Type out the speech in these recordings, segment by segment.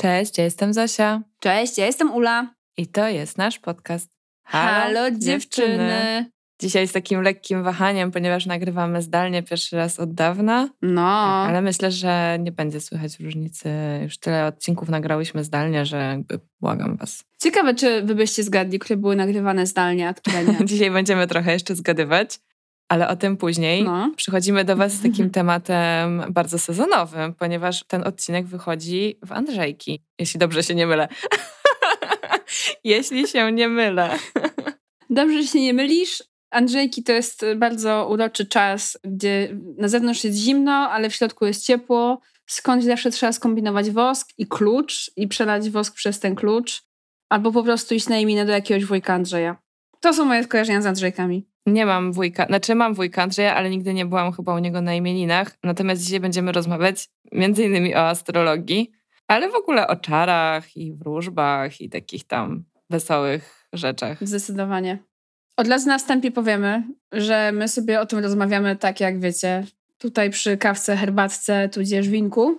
Cześć, ja jestem Zosia. Cześć, ja jestem Ula. I to jest nasz podcast. Halo, dziewczyny. Dzisiaj z takim lekkim wahaniem, ponieważ nagrywamy zdalnie pierwszy raz od dawna. No. Ale myślę, że nie będzie słychać różnicy. Już tyle odcinków nagrałyśmy zdalnie, że jakby błagam was. Ciekawe, czy wy byście zgadli, które były nagrywane zdalnie, a które nie. Dzisiaj będziemy trochę jeszcze zgadywać. Ale o tym później. No. Przychodzimy do Was z takim tematem bardzo sezonowym, ponieważ ten odcinek wychodzi w Andrzejki, jeśli dobrze się nie mylę. jeśli się nie mylę. Dobrze, że się nie mylisz. Andrzejki to jest bardzo uroczy czas, gdzie na zewnątrz jest zimno, ale w środku jest ciepło. Skądś zawsze trzeba skombinować wosk i klucz i przelać wosk przez ten klucz. Albo po prostu iść na imię do jakiegoś wujka Andrzeja. To są moje skojarzenia z Andrzejkami. Nie mam wujka, znaczy mam wujka Andrzeja, ale nigdy nie byłam chyba u niego na imieninach. Natomiast dzisiaj będziemy rozmawiać między innymi o astrologii, ale w ogóle o czarach i wróżbach i takich tam wesołych rzeczach. Zdecydowanie. Od razu na wstępie powiemy, że my sobie o tym rozmawiamy tak, jak wiecie, tutaj przy kawce, herbatce, tudzież winku.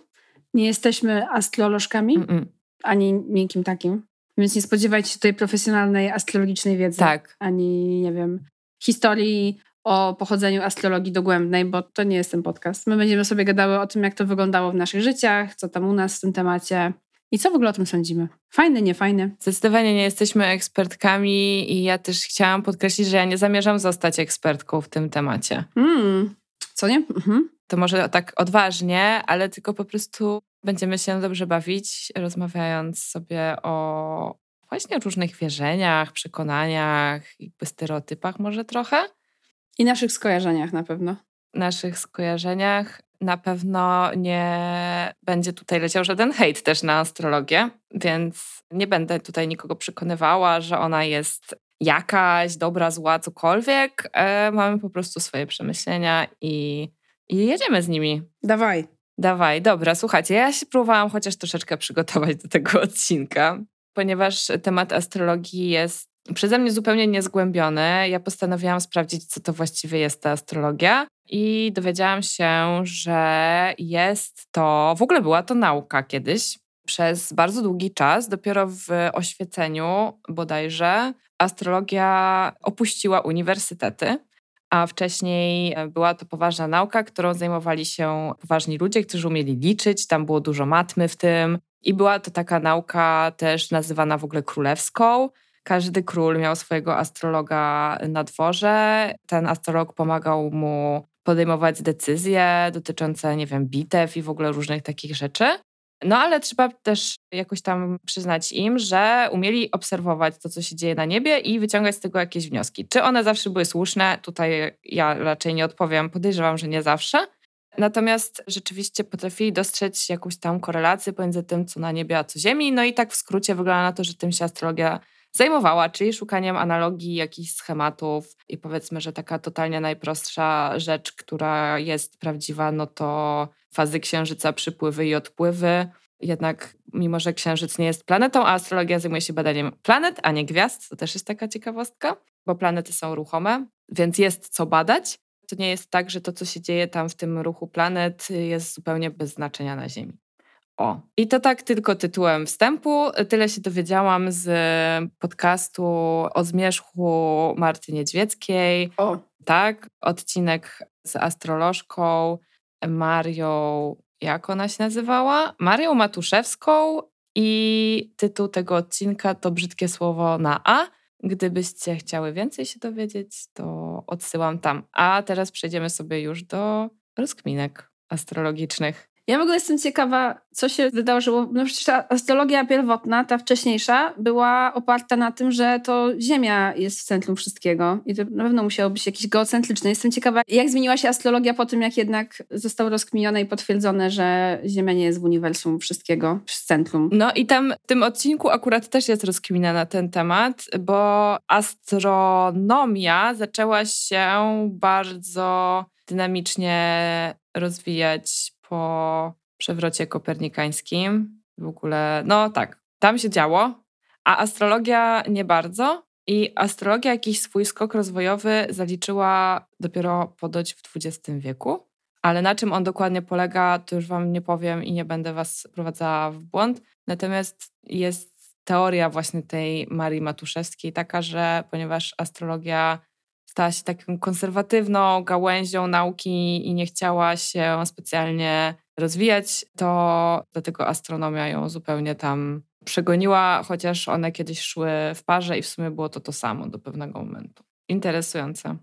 Nie jesteśmy astrolożkami, Mm -mm. ani miękkim takim. Więc nie spodziewajcie się tutaj profesjonalnej astrologicznej wiedzy. Tak. Ani, nie wiem, historii o pochodzeniu astrologii dogłębnej, bo to nie jest ten podcast. My będziemy sobie gadały o tym, jak to wyglądało w naszych życiach, co tam u nas w tym temacie i co w ogóle o tym sądzimy. Fajne, nie fajne. Zdecydowanie nie jesteśmy ekspertkami i ja też chciałam podkreślić, że ja nie zamierzam zostać ekspertką w tym temacie. Mm, co nie? Mhm. To może tak odważnie, ale tylko po prostu będziemy się dobrze bawić, rozmawiając sobie o właśnie różnych wierzeniach, przekonaniach, jakby stereotypach może trochę. I naszych skojarzeniach na pewno. Naszych skojarzeniach. Na pewno nie będzie tutaj leciał żaden hejt też na astrologię, więc nie będę tutaj nikogo przekonywała, że ona jest jakaś dobra, zła, cokolwiek. E, mamy po prostu swoje przemyślenia i, i jedziemy z nimi. Dawaj. Dawaj, dobra, słuchajcie, ja się próbowałam chociaż troszeczkę przygotować do tego odcinka, ponieważ temat astrologii jest przeze mnie zupełnie niezgłębiony. Ja postanowiłam sprawdzić, co to właściwie jest ta astrologia i dowiedziałam się, że jest to, w ogóle była to nauka kiedyś. Przez bardzo długi czas, dopiero w oświeceniu bodajże, astrologia opuściła uniwersytety a wcześniej była to poważna nauka, którą zajmowali się poważni ludzie, którzy umieli liczyć, tam było dużo matmy w tym. I była to taka nauka też nazywana w ogóle królewską. Każdy król miał swojego astrologa na dworze. Ten astrolog pomagał mu podejmować decyzje dotyczące, nie wiem, bitew i w ogóle różnych takich rzeczy. No ale trzeba też jakoś tam przyznać im, że umieli obserwować to, co się dzieje na niebie i wyciągać z tego jakieś wnioski. Czy one zawsze były słuszne? Tutaj ja raczej nie odpowiem. Podejrzewam, że nie zawsze. Natomiast rzeczywiście potrafili dostrzec jakąś tam korelację pomiędzy tym, co na niebie, a co ziemi. No i tak w skrócie wygląda na to, że tym się astrologia zajmowała, czyli szukaniem analogii, jakichś schematów i powiedzmy, że taka totalnie najprostsza rzecz, która jest prawdziwa, no to fazy księżyca, przypływy i odpływy. Jednak mimo, że księżyc nie jest planetą, a astrologia zajmuje się badaniem planet, a nie gwiazd, to też jest taka ciekawostka, bo planety są ruchome, więc jest co badać. To nie jest tak, że to, co się dzieje tam w tym ruchu planet, jest zupełnie bez znaczenia na Ziemi. O, i to tak tylko tytułem wstępu. Tyle się dowiedziałam z podcastu o zmierzchu Marty Niedźwieckiej. O. Tak, odcinek z astrolożką Marią, jak ona się nazywała? Marią Matuszewską i tytuł tego odcinka to brzydkie słowo na A. Gdybyście chciały więcej się dowiedzieć, to odsyłam tam. A teraz przejdziemy sobie już do rozkminek astrologicznych. Ja w ogóle jestem ciekawa, co się wydarzyło. No przecież ta astrologia pierwotna, ta wcześniejsza, była oparta na tym, że to Ziemia jest w centrum wszystkiego. I to na pewno musiało być jakieś geocentryczne. Jestem ciekawa, jak zmieniła się astrologia po tym, jak jednak zostało rozkminione i potwierdzone, że Ziemia nie jest w uniwersum wszystkiego, w centrum. No i tam w tym odcinku akurat też jest rozkmina na ten temat, bo astronomia zaczęła się bardzo dynamicznie rozwijać po przewrocie kopernikańskim. W ogóle, no tak, tam się działo, a astrologia nie bardzo. I astrologia jakiś swój skok rozwojowy zaliczyła dopiero podoć w XX wieku. ale na czym on dokładnie polega, to już Wam nie powiem i nie będę Was prowadzała w błąd. Natomiast jest teoria właśnie tej Marii Matuszewskiej taka, że ponieważ astrologia stała się taką konserwatywną gałęzią nauki i nie chciała się specjalnie rozwijać, to dlatego astronomia ją zupełnie tam przegoniła, chociaż one kiedyś szły w parze i w sumie było to to samo do pewnego momentu. Interesujące.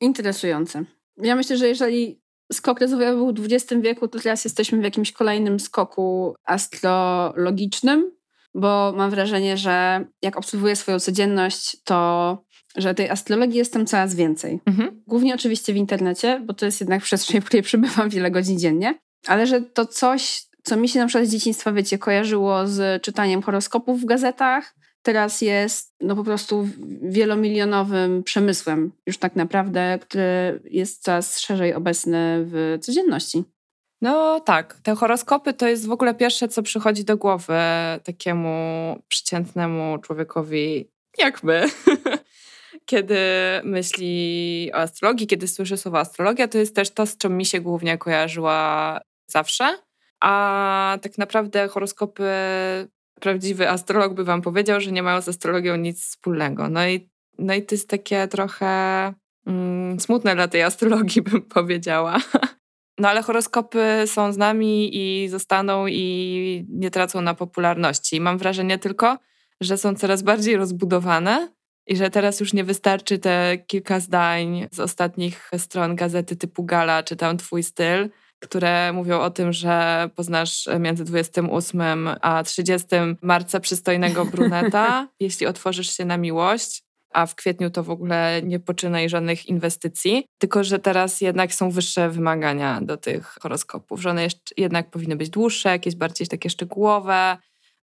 Interesujące. Ja myślę, że jeżeli skok rozwojowy był w XX wieku, to teraz jesteśmy w jakimś kolejnym skoku astrologicznym, bo mam wrażenie, że jak obserwuję swoją codzienność, to że tej astrologii jest tam coraz więcej. Mhm. Głównie oczywiście w internecie, bo to jest jednak przestrzeń, w której przebywam wiele godzin dziennie, ale że to coś, co mi się na przykład z dzieciństwa, wiecie, kojarzyło z czytaniem horoskopów w gazetach, teraz jest no po prostu wielomilionowym przemysłem, już tak naprawdę, który jest coraz szerzej obecny w codzienności. No tak, te horoskopy to jest w ogóle pierwsze, co przychodzi do głowy takiemu przeciętnemu człowiekowi jak my. kiedy myśli o astrologii, kiedy słyszy słowo astrologia, to jest też to, z czym mi się głównie kojarzyła zawsze. A tak naprawdę horoskopy, prawdziwy astrolog by wam powiedział, że nie mają z astrologią nic wspólnego. No i, no i to jest takie trochę mm, smutne dla tej astrologii, bym powiedziała. No ale horoskopy są z nami i zostaną i nie tracą na popularności. Mam wrażenie tylko, że są coraz bardziej rozbudowane i że teraz już nie wystarczy te kilka zdań z ostatnich stron gazety typu Gala czy tam Twój styl, które mówią o tym, że poznasz między 28 a 30 marca przystojnego bruneta, jeśli otworzysz się na miłość a w kwietniu to w ogóle nie poczynaj żadnych inwestycji, tylko że teraz jednak są wyższe wymagania do tych horoskopów, że one jeszcze jednak powinny być dłuższe, jakieś bardziej takie szczegółowe,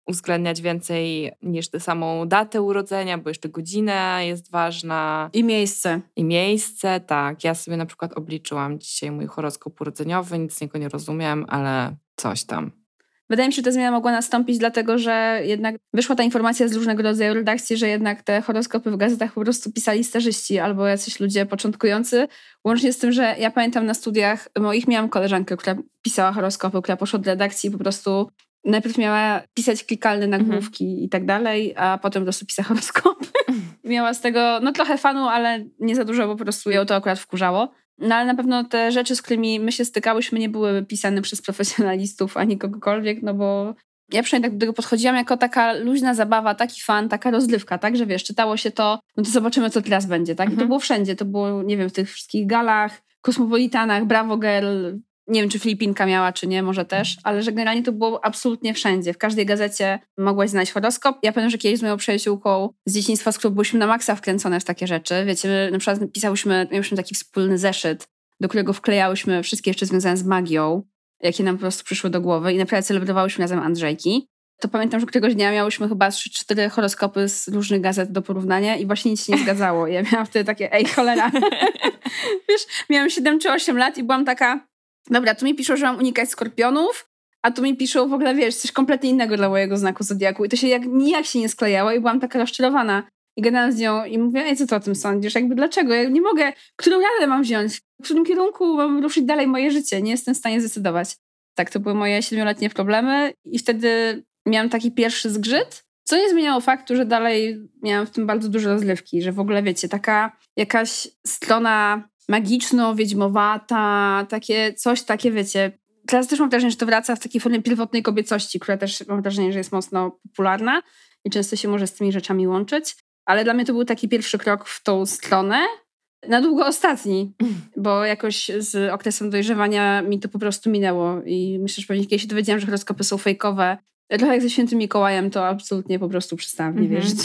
uwzględniać więcej niż tę samą datę urodzenia, bo jeszcze godzina jest ważna. I miejsce. I miejsce, tak. Ja sobie na przykład obliczyłam dzisiaj mój horoskop urodzeniowy, nic z niego nie rozumiem, ale coś tam. Wydaje mi się, że ta zmiana mogła nastąpić, dlatego że jednak wyszła ta informacja z różnego rodzaju redakcji, że jednak te horoskopy w gazetach po prostu pisali starzyści albo jacyś ludzie początkujący. Łącznie z tym, że ja pamiętam na studiach moich miałam koleżankę, która pisała horoskopy, która poszła do redakcji i po prostu najpierw miała pisać klikalne nagłówki mhm. i tak dalej, a potem po prostu pisała horoskopy. miała z tego no trochę fanu, ale nie za dużo, bo po prostu ją to akurat wkurzało. No ale na pewno te rzeczy, z którymi my się stykałyśmy, nie były pisane przez profesjonalistów ani kogokolwiek, no bo ja przynajmniej tak do tego podchodziłam jako taka luźna zabawa, taki fan, taka rozrywka, tak, że wiesz, czytało się to, no to zobaczymy, co teraz będzie, tak? I to mhm. było wszędzie, to było, nie wiem, w tych wszystkich galach, kosmopolitanach, Bravo Girl, nie wiem, czy Filipinka miała, czy nie, może też, ale że generalnie to było absolutnie wszędzie. W każdej gazecie mogłaś znaleźć horoskop. Ja pamiętam, że kiedyś z moją przyjaciółką z dzieciństwa, z którą byliśmy na maksa wkręcone w takie rzeczy. Wiecie, na przykład pisałyśmy, miałyśmy taki wspólny zeszyt, do którego wklejałyśmy wszystkie jeszcze związane z magią, jakie nam po prostu przyszły do głowy i naprawdę celebrowałyśmy razem Andrzejki. To pamiętam, że któregoś dnia miałyśmy chyba 3-4 horoskopy z różnych gazet do porównania i właśnie nic się nie zgadzało. Ja miałam wtedy takie, ej, cholera. Wiesz, miałam 7 czy 8 lat i byłam taka, dobra, tu mi piszą, że mam unikać skorpionów, a tu mi piszą w ogóle, wiesz, coś kompletnie innego dla mojego znaku zodiaku. I to się jak nijak się nie sklejało i byłam taka rozczarowana. I gadałam z nią i mówię, ej, co ty o tym sądzisz? Jakby dlaczego? Ja nie mogę, którą radę mam wziąć? W którym kierunku mam ruszyć dalej moje życie? Nie jestem w stanie zdecydować. Tak, to były moje siedmioletnie problemy i wtedy miałam taki pierwszy zgrzyt, co nie zmieniało faktu, że dalej miałam w tym bardzo dużo rozlewki, że w ogóle, wiecie, taka jakaś strona magiczno-wiedźmowata, takie coś takie, wiecie. Teraz też mam wrażenie, że to wraca w takiej formie pierwotnej kobiecości, która też mam wrażenie, że jest mocno popularna i często się może z tymi rzeczami łączyć. Ale dla mnie to był taki pierwszy krok w tą stronę. Na długo ostatni, bo jakoś z okresem dojrzewania mi to po prostu minęło i myślę, że pewnie kiedyś się dowiedziałam, że horoskopy są fejkowe. Trochę jak ze świętym Mikołajem, to absolutnie po prostu przestałam w nie mhm. wierzyć.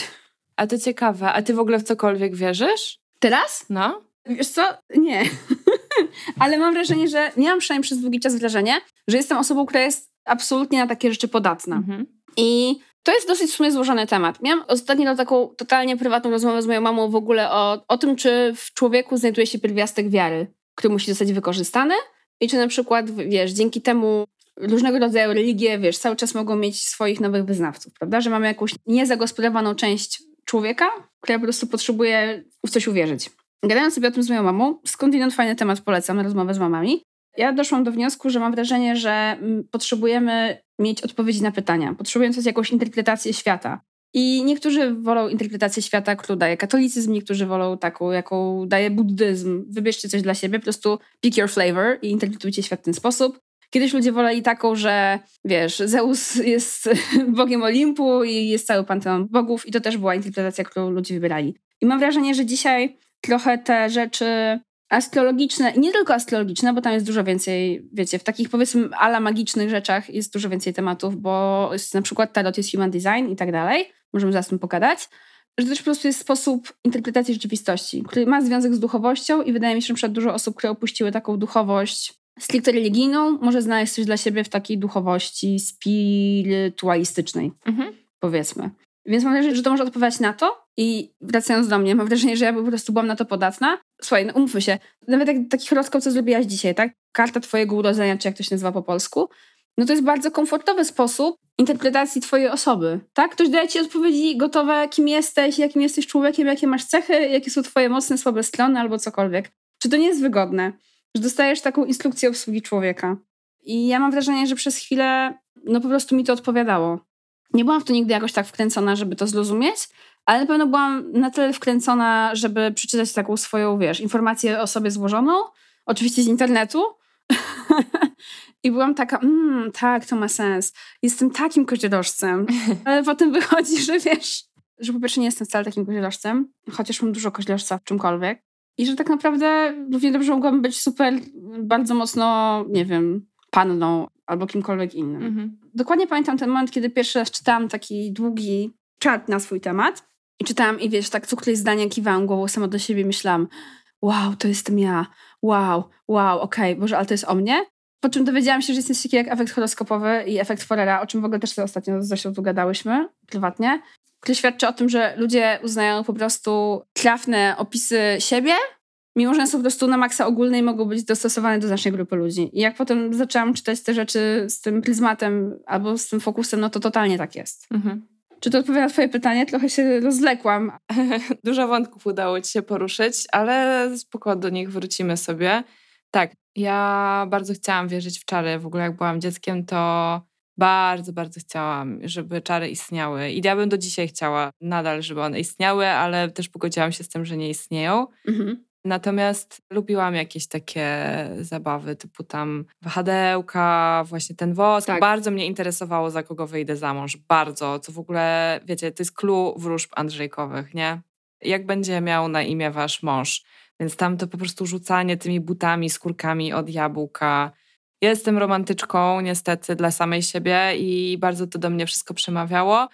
A to ciekawe. A ty w ogóle w cokolwiek wierzysz? Teraz? No. Wiesz co? Nie. Ale mam wrażenie, że miałam przynajmniej przez długi czas wrażenie, że jestem osobą, która jest absolutnie na takie rzeczy podatna. Mhm. I to jest dosyć w sumie złożony temat. Miałam ostatnio taką totalnie prywatną rozmowę z moją mamą w ogóle o, o tym, czy w człowieku znajduje się pierwiastek wiary, który musi zostać wykorzystany i czy na przykład, wiesz, dzięki temu różnego rodzaju religie, wiesz, cały czas mogą mieć swoich nowych wyznawców, prawda? Że mamy jakąś niezagospodarowaną część człowieka, która po prostu potrzebuje w coś uwierzyć. Gadając sobie o tym z moją mamą, skądinąd fajny temat polecam rozmowę z mamami. Ja doszłam do wniosku, że mam wrażenie, że mm, potrzebujemy mieć odpowiedzi na pytania. Potrzebujemy mieć jakąś interpretację świata. I niektórzy wolą interpretację świata, którą daje katolicyzm, niektórzy wolą taką, jaką daje buddyzm. Wybierzcie coś dla siebie, po prostu pick your flavor i interpretujcie świat w ten sposób. Kiedyś ludzie woleli taką, że wiesz, Zeus jest bogiem Olimpu i jest cały panteon bogów i to też była interpretacja, którą ludzie wybierali. I mam wrażenie, że dzisiaj trochę te rzeczy astrologiczne, nie tylko astrologiczne, bo tam jest dużo więcej, wiecie, w takich powiedzmy ala magicznych rzeczach jest dużo więcej tematów, bo jest, na przykład tarot jest human design i tak dalej, możemy zaraz tym pogadać, że to też po prostu jest sposób interpretacji rzeczywistości, który ma związek z duchowością i wydaje mi się, że na przykład dużo osób, które opuściły taką duchowość stricte religijną, może znaleźć coś dla siebie w takiej duchowości spirytualistycznej, mhm. powiedzmy. Więc mam wrażenie, że to może odpowiadać na to. I wracając do mnie, mam wrażenie, że ja po prostu byłam na to podatna. Słuchaj, no umówmy się, nawet jak taki horoskop, co zrobiłaś dzisiaj, tak? Karta twojego urodzenia, czy jak to się nazywa po polsku, no to jest bardzo komfortowy sposób interpretacji twojej osoby, tak? Ktoś daje ci odpowiedzi gotowe, kim jesteś, jakim jesteś człowiekiem, jakie masz cechy, jakie są twoje mocne, słabe strony albo cokolwiek. Czy to nie jest wygodne, że dostajesz taką instrukcję obsługi człowieka? I ja mam wrażenie, że przez chwilę no po prostu mi to odpowiadało. Nie byłam w to nigdy jakoś tak wkręcona, żeby to zrozumieć, ale na pewno byłam na tyle wkręcona, żeby przeczytać taką swoją, wiesz, informację o sobie złożoną, oczywiście z internetu. I byłam taka, mmm, tak, to ma sens. Jestem takim koździelożcem. Ale potem wychodzi, że wiesz, że po pierwsze nie jestem wcale takim koździelożcem, chociaż mam dużo koździelożca w czymkolwiek. I że tak naprawdę równie dobrze mogłabym być super, bardzo mocno, nie wiem, panną albo kimkolwiek innym. Mhm. Dokładnie pamiętam ten moment, kiedy pierwszy raz czytałam taki długi czat na swój temat i czytałam i wiesz, tak co któreś zdania kiwałam głową sama do siebie myślałam wow, to jestem ja, wow, wow, okej, okay, Boże, ale to jest o mnie? Po czym dowiedziałam się, że jest coś takiego jak efekt horoskopowy i efekt Forera, o czym w ogóle też sobie ostatnio z Zosią tu gadałyśmy prywatnie, który świadczy o tym, że ludzie uznają po prostu trafne opisy siebie mimo że są po prostu na maksa ogólnej, mogą być dostosowane do znacznej grupy ludzi. I jak potem zaczęłam czytać te rzeczy z tym pryzmatem albo z tym fokusem, no to totalnie tak jest. Mhm. Czy to odpowiada twoje pytanie? Trochę się rozlekłam. Dużo wątków udało ci się poruszyć, ale spoko, do nich wrócimy sobie. Tak, ja bardzo chciałam wierzyć w czary. W ogóle jak byłam dzieckiem, to bardzo, bardzo chciałam, żeby czary istniały. I ja bym do dzisiaj chciała nadal, żeby one istniały, ale też pogodziłam się z tym, że nie istnieją. Mhm. Natomiast lubiłam jakieś takie zabawy, typu tam wahadełka, właśnie ten wosk. Tak. Bardzo mnie interesowało, za kogo wyjdę za mąż. Bardzo. Co w ogóle, wiecie, to jest clue wróżb Andrzejkowych, nie? Jak będzie miał na imię wasz mąż? Więc tam to po prostu rzucanie tymi butami, skórkami od jabłka. Jestem romantyczką, niestety, dla samej siebie i bardzo to do mnie wszystko przemawiało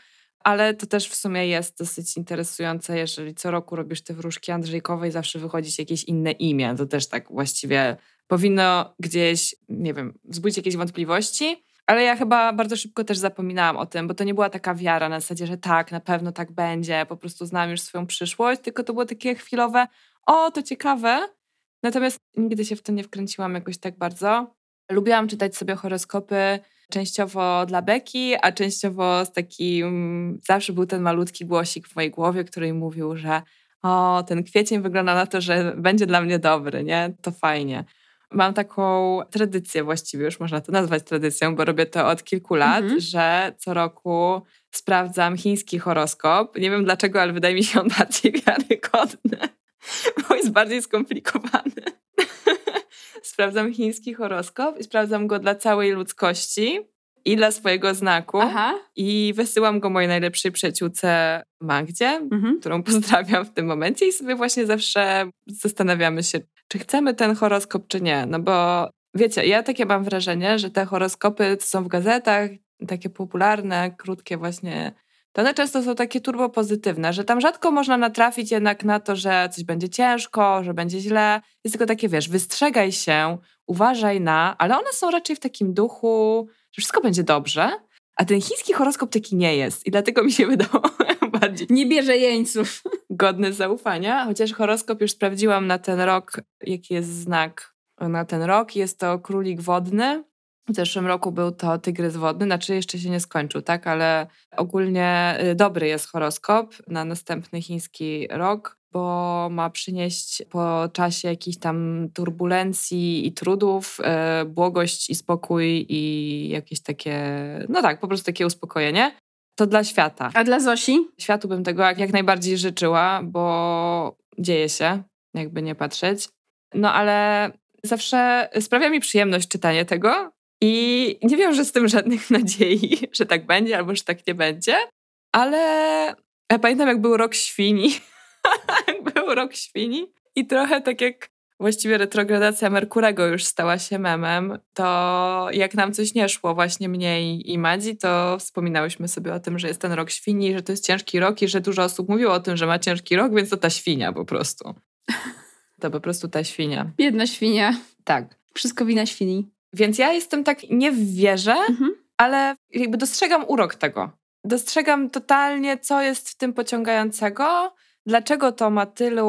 ale to też w sumie jest dosyć interesujące, jeżeli co roku robisz te wróżki Andrzejkowe i zawsze wychodzi jakieś inne imię. To też tak właściwie powinno gdzieś, nie wiem, wzbudzić jakieś wątpliwości. Ale ja chyba bardzo szybko też zapominałam o tym, bo to nie była taka wiara na zasadzie, że tak, na pewno tak będzie, po prostu znam już swoją przyszłość, tylko to było takie chwilowe, o, to ciekawe. Natomiast nigdy się w to nie wkręciłam jakoś tak bardzo. Lubiłam czytać sobie horoskopy częściowo dla Beki, a częściowo z takim, zawsze był ten malutki głosik w mojej głowie, który mówił, że o, ten kwiecień wygląda na to, że będzie dla mnie dobry, nie? To fajnie. Mam taką tradycję właściwie, już można to nazwać tradycją, bo robię to od kilku lat, mhm. że co roku sprawdzam chiński horoskop. Nie wiem dlaczego, ale wydaje mi się on bardziej wiarygodny, bo jest bardziej skomplikowany sprawdzam chiński horoskop i sprawdzam go dla całej ludzkości i dla swojego znaku. Aha. I wysyłam go mojej najlepszej przyjaciółce Magdzie, mhm. którą pozdrawiam w tym momencie i sobie właśnie zawsze zastanawiamy się, czy chcemy ten horoskop, czy nie. No bo wiecie, ja takie mam wrażenie, że te horoskopy, są w gazetach, takie popularne, krótkie właśnie to one często są takie turbo pozytywne, że tam rzadko można natrafić jednak na to, że coś będzie ciężko, że będzie źle. Jest tylko takie, wiesz, wystrzegaj się, uważaj na, ale one są raczej w takim duchu, że wszystko będzie dobrze. A ten chiński horoskop taki nie jest i dlatego mi się wydało bardziej... Nie bierze jeńców. Godny zaufania, chociaż horoskop już sprawdziłam na ten rok, jaki jest znak na ten rok. Jest to królik wodny, w zeszłym roku był to Tygrys Wodny, znaczy jeszcze się nie skończył, tak, ale ogólnie y, dobry jest horoskop na następny chiński rok, bo ma przynieść po czasie jakichś tam turbulencji i trudów e, błogość i spokój i jakieś takie, no tak, po prostu takie uspokojenie. To dla świata. A dla Zosi? Światu bym tego jak, jak najbardziej życzyła, bo dzieje się, jakby nie patrzeć. No ale zawsze sprawia mi przyjemność czytanie tego i nie wiążę z tym żadnych nadziei, że tak będzie albo że tak nie będzie. Ale ja pamiętam, jak był rok świni. jak był rok świni. I trochę tak jak właściwie retrogradacja Merkurego już stała się memem, to jak nam coś nie szło właśnie mniej i Madzi, to wspominałyśmy sobie o tym, że jest ten rok świni, że to jest ciężki rok i że dużo osób mówiło o tym, że ma ciężki rok, więc to ta świnia po prostu. To po prostu ta świnia. Biedna świnia. Tak. Wszystko wina świni. Więc ja jestem tak, nie w wierze, mhm. ale jakby dostrzegam urok tego. Dostrzegam totalnie, co jest w tym pociągającego, dlaczego to ma tylu,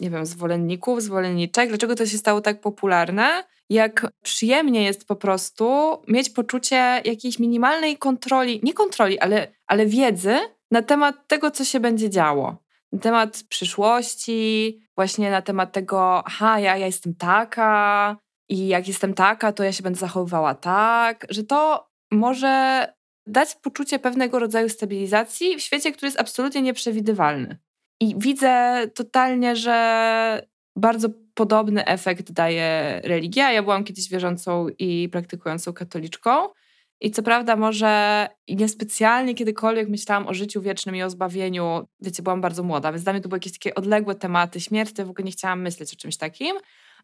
nie wiem, zwolenników, zwolenniczek, dlaczego to się stało tak popularne, jak przyjemnie jest po prostu mieć poczucie jakiejś minimalnej kontroli, nie kontroli, ale, ale wiedzy na temat tego, co się będzie działo. Na temat przyszłości, właśnie na temat tego, aha, ja, ja jestem taka i jak jestem taka, to ja się będę zachowywała tak, że to może dać poczucie pewnego rodzaju stabilizacji w świecie, który jest absolutnie nieprzewidywalny. I widzę totalnie, że bardzo podobny efekt daje religia. Ja byłam kiedyś wierzącą i praktykującą katoliczką. I co prawda, może niespecjalnie kiedykolwiek myślałam o życiu wiecznym i o zbawieniu. Wiecie, byłam bardzo młoda, więc dla mnie to były jakieś takie odległe tematy śmierci, w ogóle nie chciałam myśleć o czymś takim.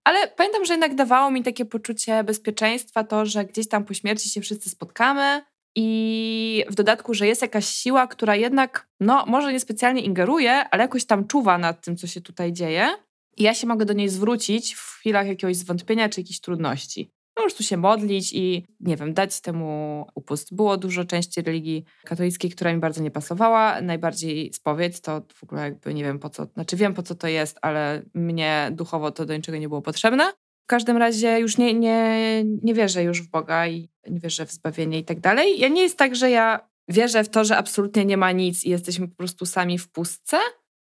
Ale pamiętam, że jednak dawało mi takie poczucie bezpieczeństwa, to, że gdzieś tam po śmierci się wszyscy spotkamy, i w dodatku, że jest jakaś siła, która jednak, no, może niespecjalnie ingeruje, ale jakoś tam czuwa nad tym, co się tutaj dzieje. I ja się mogę do niej zwrócić w chwilach jakiegoś zwątpienia czy jakichś trudności. Po prostu się modlić i, nie wiem, dać temu upust. Było dużo części religii katolickiej, która mi bardzo nie pasowała. Najbardziej spowiedź to w ogóle jakby nie wiem po co, znaczy wiem po co to jest, ale mnie duchowo to do niczego nie było potrzebne. W każdym razie już nie, nie, nie wierzę już w Boga i nie wierzę w zbawienie i tak dalej. Ja nie jest tak, że ja wierzę w to, że absolutnie nie ma nic i jesteśmy po prostu sami w pustce,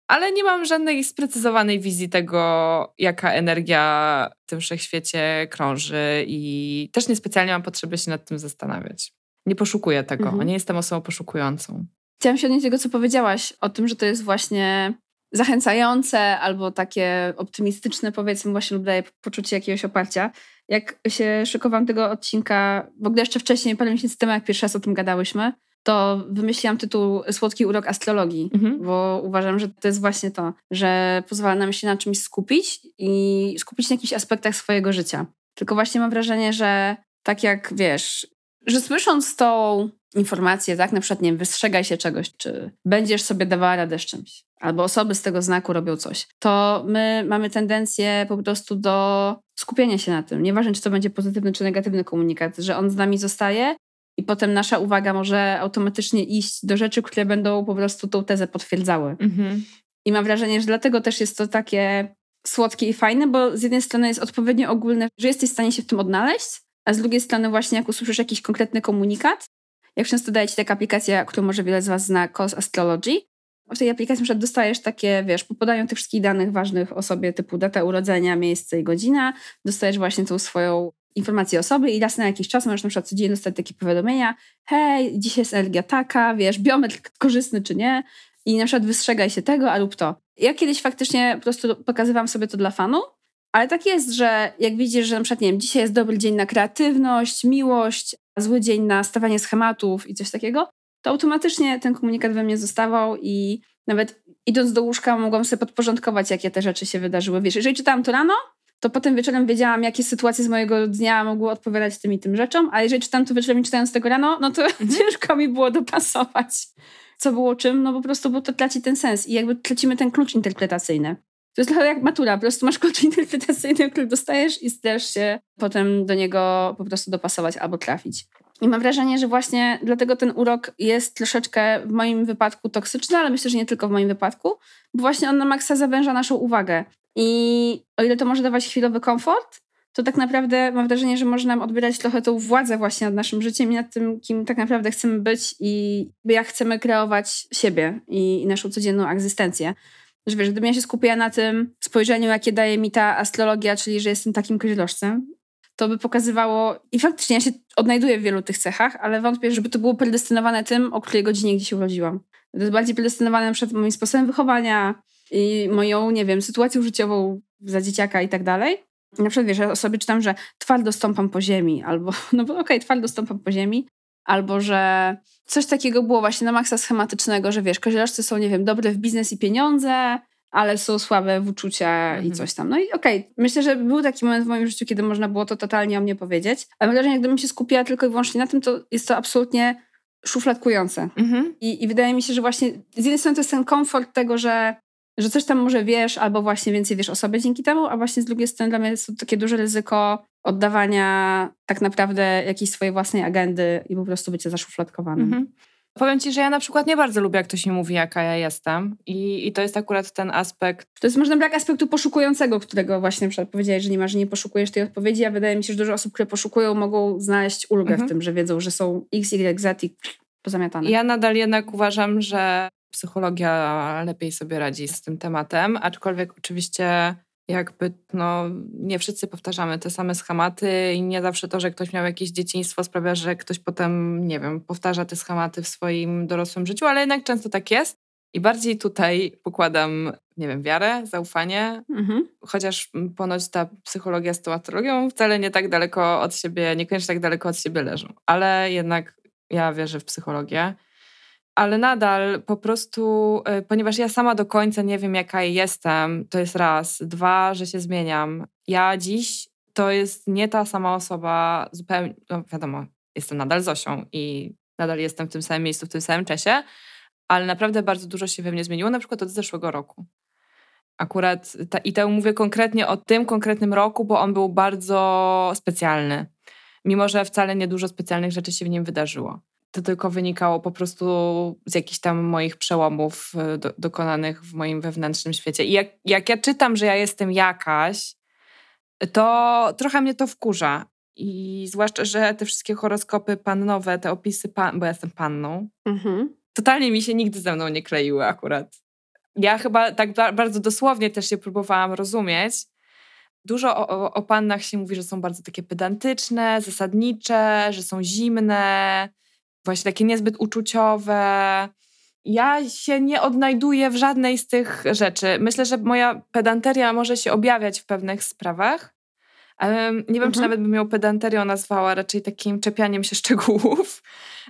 ale nie mam żadnej sprecyzowanej wizji tego, jaka energia w tym wszechświecie krąży i też niespecjalnie mam potrzeby się nad tym zastanawiać. Nie poszukuję tego, mhm. nie jestem osobą poszukującą. Chciałam się odnieść do tego, co powiedziałaś o tym, że to jest właśnie zachęcające albo takie optymistyczne, powiedzmy, właśnie lub daje poczucie jakiegoś oparcia. Jak się szykowałam tego odcinka, w ogóle jeszcze wcześniej, parę miesięcy temu, jak pierwszy raz o tym gadałyśmy, to wymyśliłam tytuł Słodki urok astrologii, mhm. bo uważam, że to jest właśnie to, że pozwala nam się na czymś skupić i skupić na jakichś aspektach swojego życia. Tylko właśnie mam wrażenie, że tak jak wiesz, że słysząc tą informację, tak, na przykład, nie wiem, wystrzegaj się czegoś, czy będziesz sobie dawała radę z czymś, albo osoby z tego znaku robią coś, to my mamy tendencję po prostu do skupienia się na tym. Nieważne, czy to będzie pozytywny czy negatywny komunikat, że on z nami zostaje i potem nasza uwaga może automatycznie iść do rzeczy, które będą po prostu tą tezę potwierdzały. Mhm. I mam wrażenie, że dlatego też jest to takie słodkie i fajne, bo z jednej strony jest odpowiednio ogólne, że jesteś w stanie się w tym odnaleźć, a z drugiej strony właśnie jak usłyszysz jakiś konkretny komunikat, jak często daje ci taka aplikacja, którą może wiele z was zna, Cos Astrology, w tej aplikacji na przykład dostajesz takie, wiesz, po podaniu tych wszystkich danych ważnych o sobie, typu data urodzenia, miejsce i godzina, dostajesz właśnie tą swoją informację o sobie i raz na jakiś czas możesz na przykład codziennie dostać takie powiadomienia, hej, dzisiaj jest energia taka, wiesz, biometr korzystny czy nie i na przykład wystrzegaj się tego, a lub to. Ja kiedyś faktycznie po prostu pokazywałam sobie to dla fanu, ale tak jest, że jak widzisz, że na przykład, nie wiem, dzisiaj jest dobry dzień na kreatywność, miłość, zły dzień na stawianie schematów i coś takiego, to automatycznie ten komunikat we mnie zostawał i nawet idąc do łóżka mogłam sobie podporządkować, jakie te rzeczy się wydarzyły. Wiesz, jeżeli czytałam to rano, to potem wieczorem wiedziałam, jakie sytuacje z mojego dnia mogły odpowiadać tym i tym rzeczom, a jeżeli czytam to wieczorem i czytając tego rano, no to mhm. ciężko mi było dopasować, co było czym, no po prostu, bo to traci ten sens i jakby tracimy ten klucz interpretacyjny. To jest trochę jak matura, po prostu masz klucz interpretacyjny, który dostajesz i starasz się potem do niego po prostu dopasować albo trafić. I mam wrażenie, że właśnie dlatego ten urok jest troszeczkę w moim wypadku toksyczny, ale myślę, że nie tylko w moim wypadku, bo właśnie on na maksa zawęża naszą uwagę. I o ile to może dawać chwilowy komfort, to tak naprawdę mam wrażenie, że może nam odbierać trochę tą władzę właśnie nad naszym życiem i nad tym, kim tak naprawdę chcemy być i jak chcemy kreować siebie i, naszą codzienną egzystencję. że wiesz, gdybym ja się skupiła na tym spojrzeniu, jakie daje mi ta astrologia, czyli że jestem takim koźlożcem, to by pokazywało, i faktycznie ja się odnajduję w wielu tych cechach, ale wątpię, żeby to było predestynowane tym, o której godzinie gdzie się urodziłam. To jest bardziej predestynowane przed moim sposobem wychowania i moją, nie wiem, sytuacją życiową za dzieciaka i tak dalej. Na przykład, wiesz, ja sobie czytam, że twardo stąpam po ziemi, albo, no bo okej, okay, twardo stąpam po ziemi, albo że coś takiego było właśnie na maksa schematycznego, że wiesz, kozielażcy są, nie wiem, dobre w biznes i pieniądze, ale są słabe w uczucia mhm. i coś tam. No i okej, okay, myślę, że był taki moment w moim życiu, kiedy można było to totalnie o mnie powiedzieć, ale mam wrażenie, gdybym się skupiła tylko i wyłącznie na tym, to jest to absolutnie szufladkujące. Mhm. I, I wydaje mi się, że właśnie z jednej strony to jest ten komfort tego, że że coś tam może wiesz, albo właśnie więcej wiesz o sobie dzięki temu, a właśnie z drugiej strony dla mnie jest to takie duże ryzyko oddawania tak naprawdę jakiejś swojej własnej agendy i po prostu bycie zaszufladkowanym. Mhm. Powiem ci, że ja na przykład nie bardzo lubię, jak ktoś mi mówi, jaka ja jestem. I, I to jest akurat ten aspekt. To jest może brak aspektu poszukującego, którego właśnie na powiedziałeś, że nie masz, że nie poszukujesz tej odpowiedzi, a wydaje mi się, że dużo osób, które poszukują, mogą znaleźć ulgę mhm. w tym, że wiedzą, że są X, Y, Z i pozamiatane. Ja nadal jednak uważam, że psychologia lepiej sobie radzi z tym tematem, aczkolwiek oczywiście jakby no, nie wszyscy powtarzamy te same schematy i nie zawsze to, że ktoś miał jakieś dzieciństwo sprawia, że ktoś potem, nie wiem, powtarza te schematy w swoim dorosłym życiu, ale jednak często tak jest. I bardziej tutaj pokładam, nie wiem, wiarę, zaufanie, mhm. chociaż ponoć ta psychologia z tą wcale nie tak daleko od siebie, niekoniecznie tak daleko od siebie leżą. Ale jednak ja wierzę w psychologię ale nadal po prostu, e, ponieważ ja sama do końca nie wiem, jaka jestem, to jest raz. Dwa, że się zmieniam. Ja dziś to jest nie ta sama osoba, zupełnie, no wiadomo, jestem nadal Zosią i nadal jestem w tym samym miejscu, w tym samym czasie, ale naprawdę bardzo dużo się we mnie zmieniło, na przykład od zeszłego roku. Akurat, ta, i to mówię konkretnie o tym konkretnym roku, bo on był bardzo specjalny. Mimo, że wcale nie dużo specjalnych rzeczy się w nim wydarzyło to tylko wynikało po prostu z jakichś tam moich przełomów e, do, dokonanych w moim wewnętrznym świecie. I jak, jak ja czytam, że ja jestem jakaś, to trochę mnie to wkurza. I zwłaszcza, że te wszystkie horoskopy pannowe, te opisy, pan, bo ja jestem panną, mhm. totalnie mi się nigdy ze mną nie kleiły akurat. Ja chyba tak bardzo dosłownie też się próbowałam rozumieć. Dużo o, o, o pannach się mówi, że są bardzo takie pedantyczne, zasadnicze, że są zimne, właśnie takie niezbyt uczuciowe. Ja się nie odnajduję w żadnej z tych rzeczy. Myślę, że moja pedanteria może się objawiać w pewnych sprawach. Nie wiem, mhm. czy nawet bym ją pedanterią nazwała, raczej takim czepianiem się szczegółów,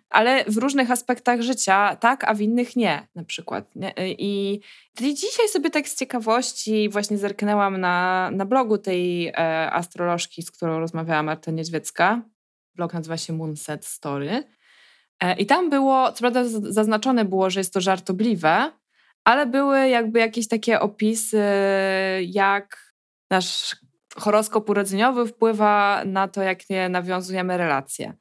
ale w różnych aspektach życia tak, a w innych nie, na przykład. Nie? I, I dzisiaj sobie tak z ciekawości właśnie zerknęłam na, na blogu tej e, astrolożki, z którą rozmawiała Marta Niedźwiecka. Blog nazywa się Moonset Story. E, I tam było, co prawda zaznaczone było, że jest to żartobliwe, ale były jakby jakieś takie opisy, jak nasz horoskop urodzeniowy wpływa na to, jak nie nawiązujemy relacje.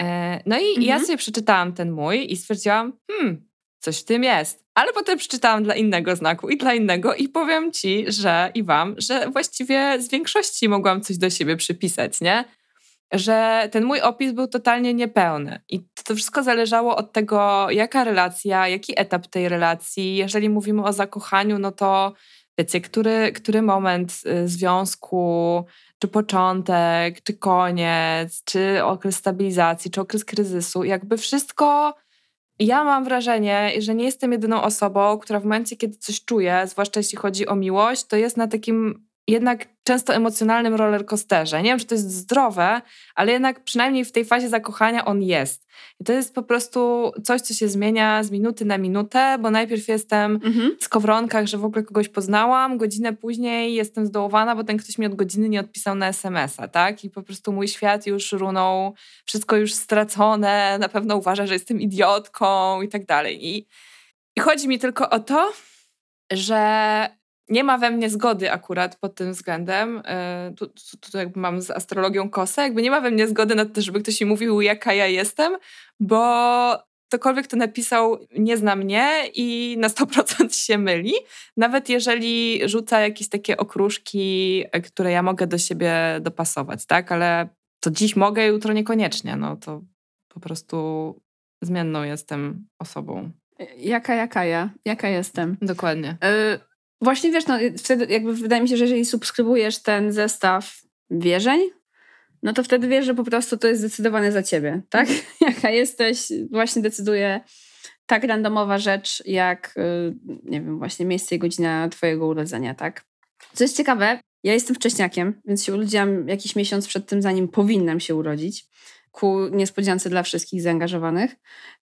E, no i mhm. ja sobie przeczytałam ten mój i stwierdziłam, hmm, coś w tym jest. Ale potem przeczytałam dla innego znaku i dla innego i powiem ci, że i wam, że właściwie z większości mogłam coś do siebie przypisać, nie? Że ten mój opis był totalnie niepełny. I to wszystko zależało od tego, jaka relacja, jaki etap tej relacji. Jeżeli mówimy o zakochaniu, no to wiecie, który, który moment y, związku, czy początek, czy koniec, czy okres stabilizacji, czy okres kryzysu, jakby wszystko. Ja mam wrażenie, że nie jestem jedyną osobą, która w momencie, kiedy coś czuje, zwłaszcza jeśli chodzi o miłość, to jest na takim jednak często emocjonalnym rollercoasterze. Nie wiem, czy to jest zdrowe, ale jednak przynajmniej w tej fazie zakochania on jest. I to jest po prostu coś, co się zmienia z minuty na minutę, bo najpierw jestem mhm. w skowronkach, że w ogóle kogoś poznałam, godzinę później jestem zdołowana, bo ten ktoś mi od godziny nie odpisał na SMS-a, tak? I po prostu mój świat już runął, wszystko już stracone, na pewno uważa, że jestem idiotką i tak dalej. I, i chodzi mi tylko o to, że nie ma we mnie zgody akurat pod tym względem. E, tu, tu, tu, jakby mam z astrologią kosę, jakby nie ma we mnie zgody na to, żeby ktoś mi mówił, jaka ja jestem, bo ktokolwiek to napisał nie zna mnie i na 100% się myli. Nawet jeżeli rzuca jakieś takie okruszki, e, które ja mogę do siebie dopasować, tak? Ale to dziś mogę, jutro niekoniecznie. No to po prostu zmienną jestem osobą. Jaka, jaka ja? Jaka jestem? Dokładnie. Y Właśnie wiesz, no wtedy jakby wydaje mi się, że jeżeli subskrybujesz ten zestaw wierzeń, no to wtedy wiesz, że po prostu to jest zdecydowane za ciebie, tak? Jaka jesteś, właśnie decyduje tak randomowa rzecz, jak, y, nie wiem, właśnie miejsce i godzina twojego urodzenia, tak? Co jest ciekawe, ja jestem wcześniakiem, więc się urodziłam jakiś miesiąc przed tym, zanim powinnam się urodzić, ku niespodziance dla wszystkich zaangażowanych.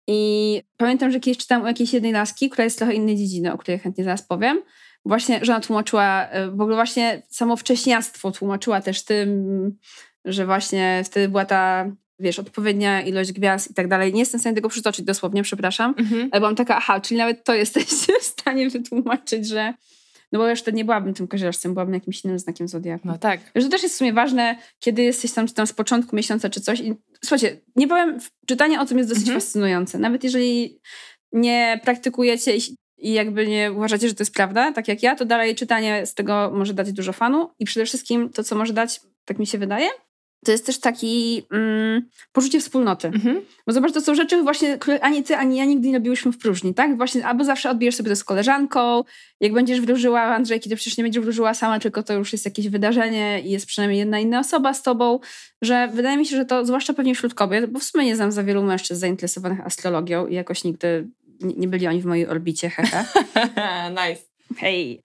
I pamiętam, że kiedyś czytałam o jakiejś jednej laski, która jest trochę innej dziedziny, o której chętnie zaraz powiem. Właśnie, że ona tłumaczyła, y, w ogóle właśnie samo wcześniactwo tłumaczyła też tym, że właśnie wtedy była ta wiesz, odpowiednia ilość gwiazd i tak dalej. Nie jestem w stanie tego przytoczyć dosłownie, przepraszam, mhm. ale byłam taka, aha, czyli nawet to jesteście w stanie wytłumaczyć, że no bo już wtedy nie byłabym tym koziorożcem, byłabym jakimś innym znakiem zodiaku. No tak. Że to też jest w sumie ważne, kiedy jesteś tam, czy tam z początku miesiąca, czy coś. I, słuchajcie, nie powiem, czytanie o tym jest dosyć mhm. fascynujące. Nawet jeżeli nie praktykujecie i jakby nie uważacie, że to jest prawda, tak jak ja, to dalej czytanie z tego może dać dużo fanu i przede wszystkim to, co może dać, tak mi się wydaje, to jest też taki mm, poczucie wspólnoty. Mhm. Bo zobacz, to są rzeczy właśnie, które ani ty, ani ja nigdy nie robiłyśmy w próżni, tak? Właśnie albo zawsze odbijesz sobie to z koleżanką, jak będziesz wróżyła, Andrzejki, to przecież nie będziesz wróżyła sama, tylko to już jest jakieś wydarzenie i jest przynajmniej jedna inna osoba z tobą, że wydaje mi się, że to, zwłaszcza pewnie wśród kobiet, bo w sumie nie znam za wielu mężczyzn zainteresowanych astrologią i jakoś nigdy nie, nie byli oni w mojej orbicie, hehe. nice. Hej.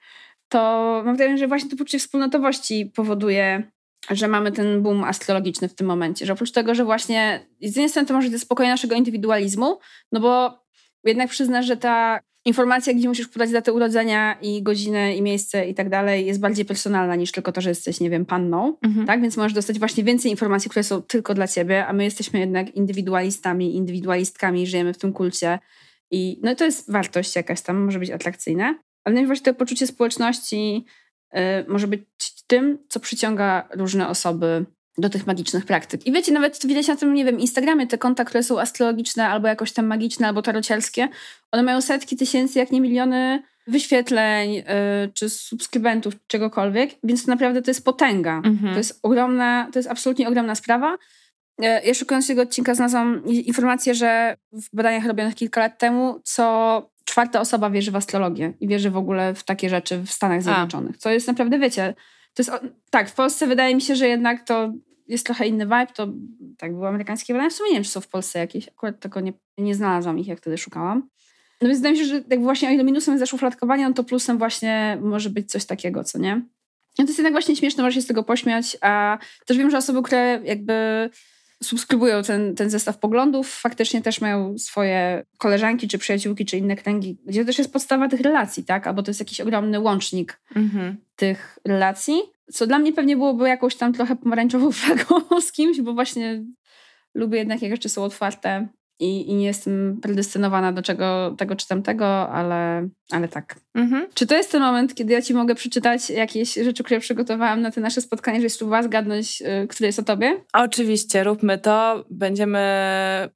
To mam wrażenie, że właśnie to poczucie wspólnotowości powoduje że mamy ten boom astrologiczny w tym momencie, że oprócz tego, że właśnie z jednej strony to może być spokojnie naszego indywidualizmu, no bo jednak przyznasz, że ta informacja, gdzie musisz podać datę urodzenia i godzinę i miejsce i tak dalej jest bardziej personalna niż tylko to, że jesteś, nie wiem, panną, mhm. tak? Więc możesz dostać właśnie więcej informacji, które są tylko dla ciebie, a my jesteśmy jednak indywidualistami, indywidualistkami, żyjemy w tym kulcie i no to jest wartość jakaś tam, może być atrakcyjna. Ale właśnie to poczucie społeczności, Y, może być tym, co przyciąga różne osoby do tych magicznych praktyk. I wiecie, nawet widać na tym, nie wiem, Instagramie te konta, które są astrologiczne, albo jakoś tam magiczne, albo tarociarskie, one mają setki tysięcy, jak nie miliony wyświetleń, yy, czy subskrybentów, czegokolwiek, więc to naprawdę to jest potęga. Mhm. To jest ogromna, to jest absolutnie ogromna sprawa. Y, ja szukając tego odcinka znalazłam informację, że w badaniach robionych kilka lat temu, co czwarta osoba wierzy w astrologię i wierzy w ogóle w takie rzeczy w Stanach Zjednoczonych. A. Co jest naprawdę, wiecie, to jest, tak, w Polsce wydaje mi się, że jednak to jest trochę inny vibe, to tak było amerykańskie badania. W sumie nie wiem, czy są w Polsce jakieś, akurat tylko nie, nie znalazłam ich, jak wtedy szukałam. No więc wydaje mi się, że jak właśnie o ile minusem jest zaszufladkowanie, no to plusem właśnie może być coś takiego, co nie? No to jest jednak właśnie śmieszne, może się z tego pośmiać, a też wiem, że osoby, które jakby subskrybują ten, ten zestaw poglądów, faktycznie też mają swoje koleżanki, czy przyjaciółki, czy inne kręgi, gdzie też jest podstawa tych relacji, tak? Albo to jest jakiś ogromny łącznik mhm. tych relacji. Co dla mnie pewnie byłoby jakąś tam trochę pomarańczową flagą z kimś, bo właśnie lubię jednak, jak rzeczy są otwarte i, i nie jestem predestynowana do czego, tego czy tamtego, ale, ale tak. Mhm. Czy to jest ten moment, kiedy ja ci mogę przeczytać jakieś rzeczy, które przygotowałam na te nasze spotkanie, żebyś spróbowała zgadnąć, yy, który jest o tobie? Oczywiście, róbmy to. Będziemy...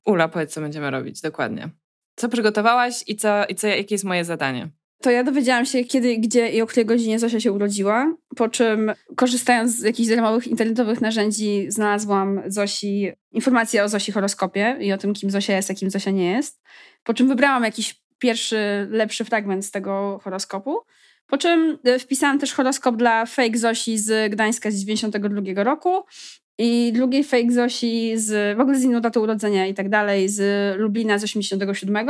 Ula, powiedz, co będziemy robić dokładnie. Co przygotowałaś i, co, i co, jakie jest moje zadanie? To ja dowiedziałam się, kiedy, gdzie i o której godzinie Zosia się urodziła, po czym korzystając z jakichś darmowych internetowych narzędzi znalazłam Zosi informacje o Zosi horoskopie i o tym, kim Zosia jest, a kim Zosia nie jest. Po czym wybrałam jakiś pierwszy, lepszy fragment z tego horoskopu. Po czym e, wpisałam też horoskop dla fake Zosi z Gdańska z 92 roku i drugiej fake Zosi z, w ogóle z inną datą urodzenia i tak dalej, z Lublina z 87.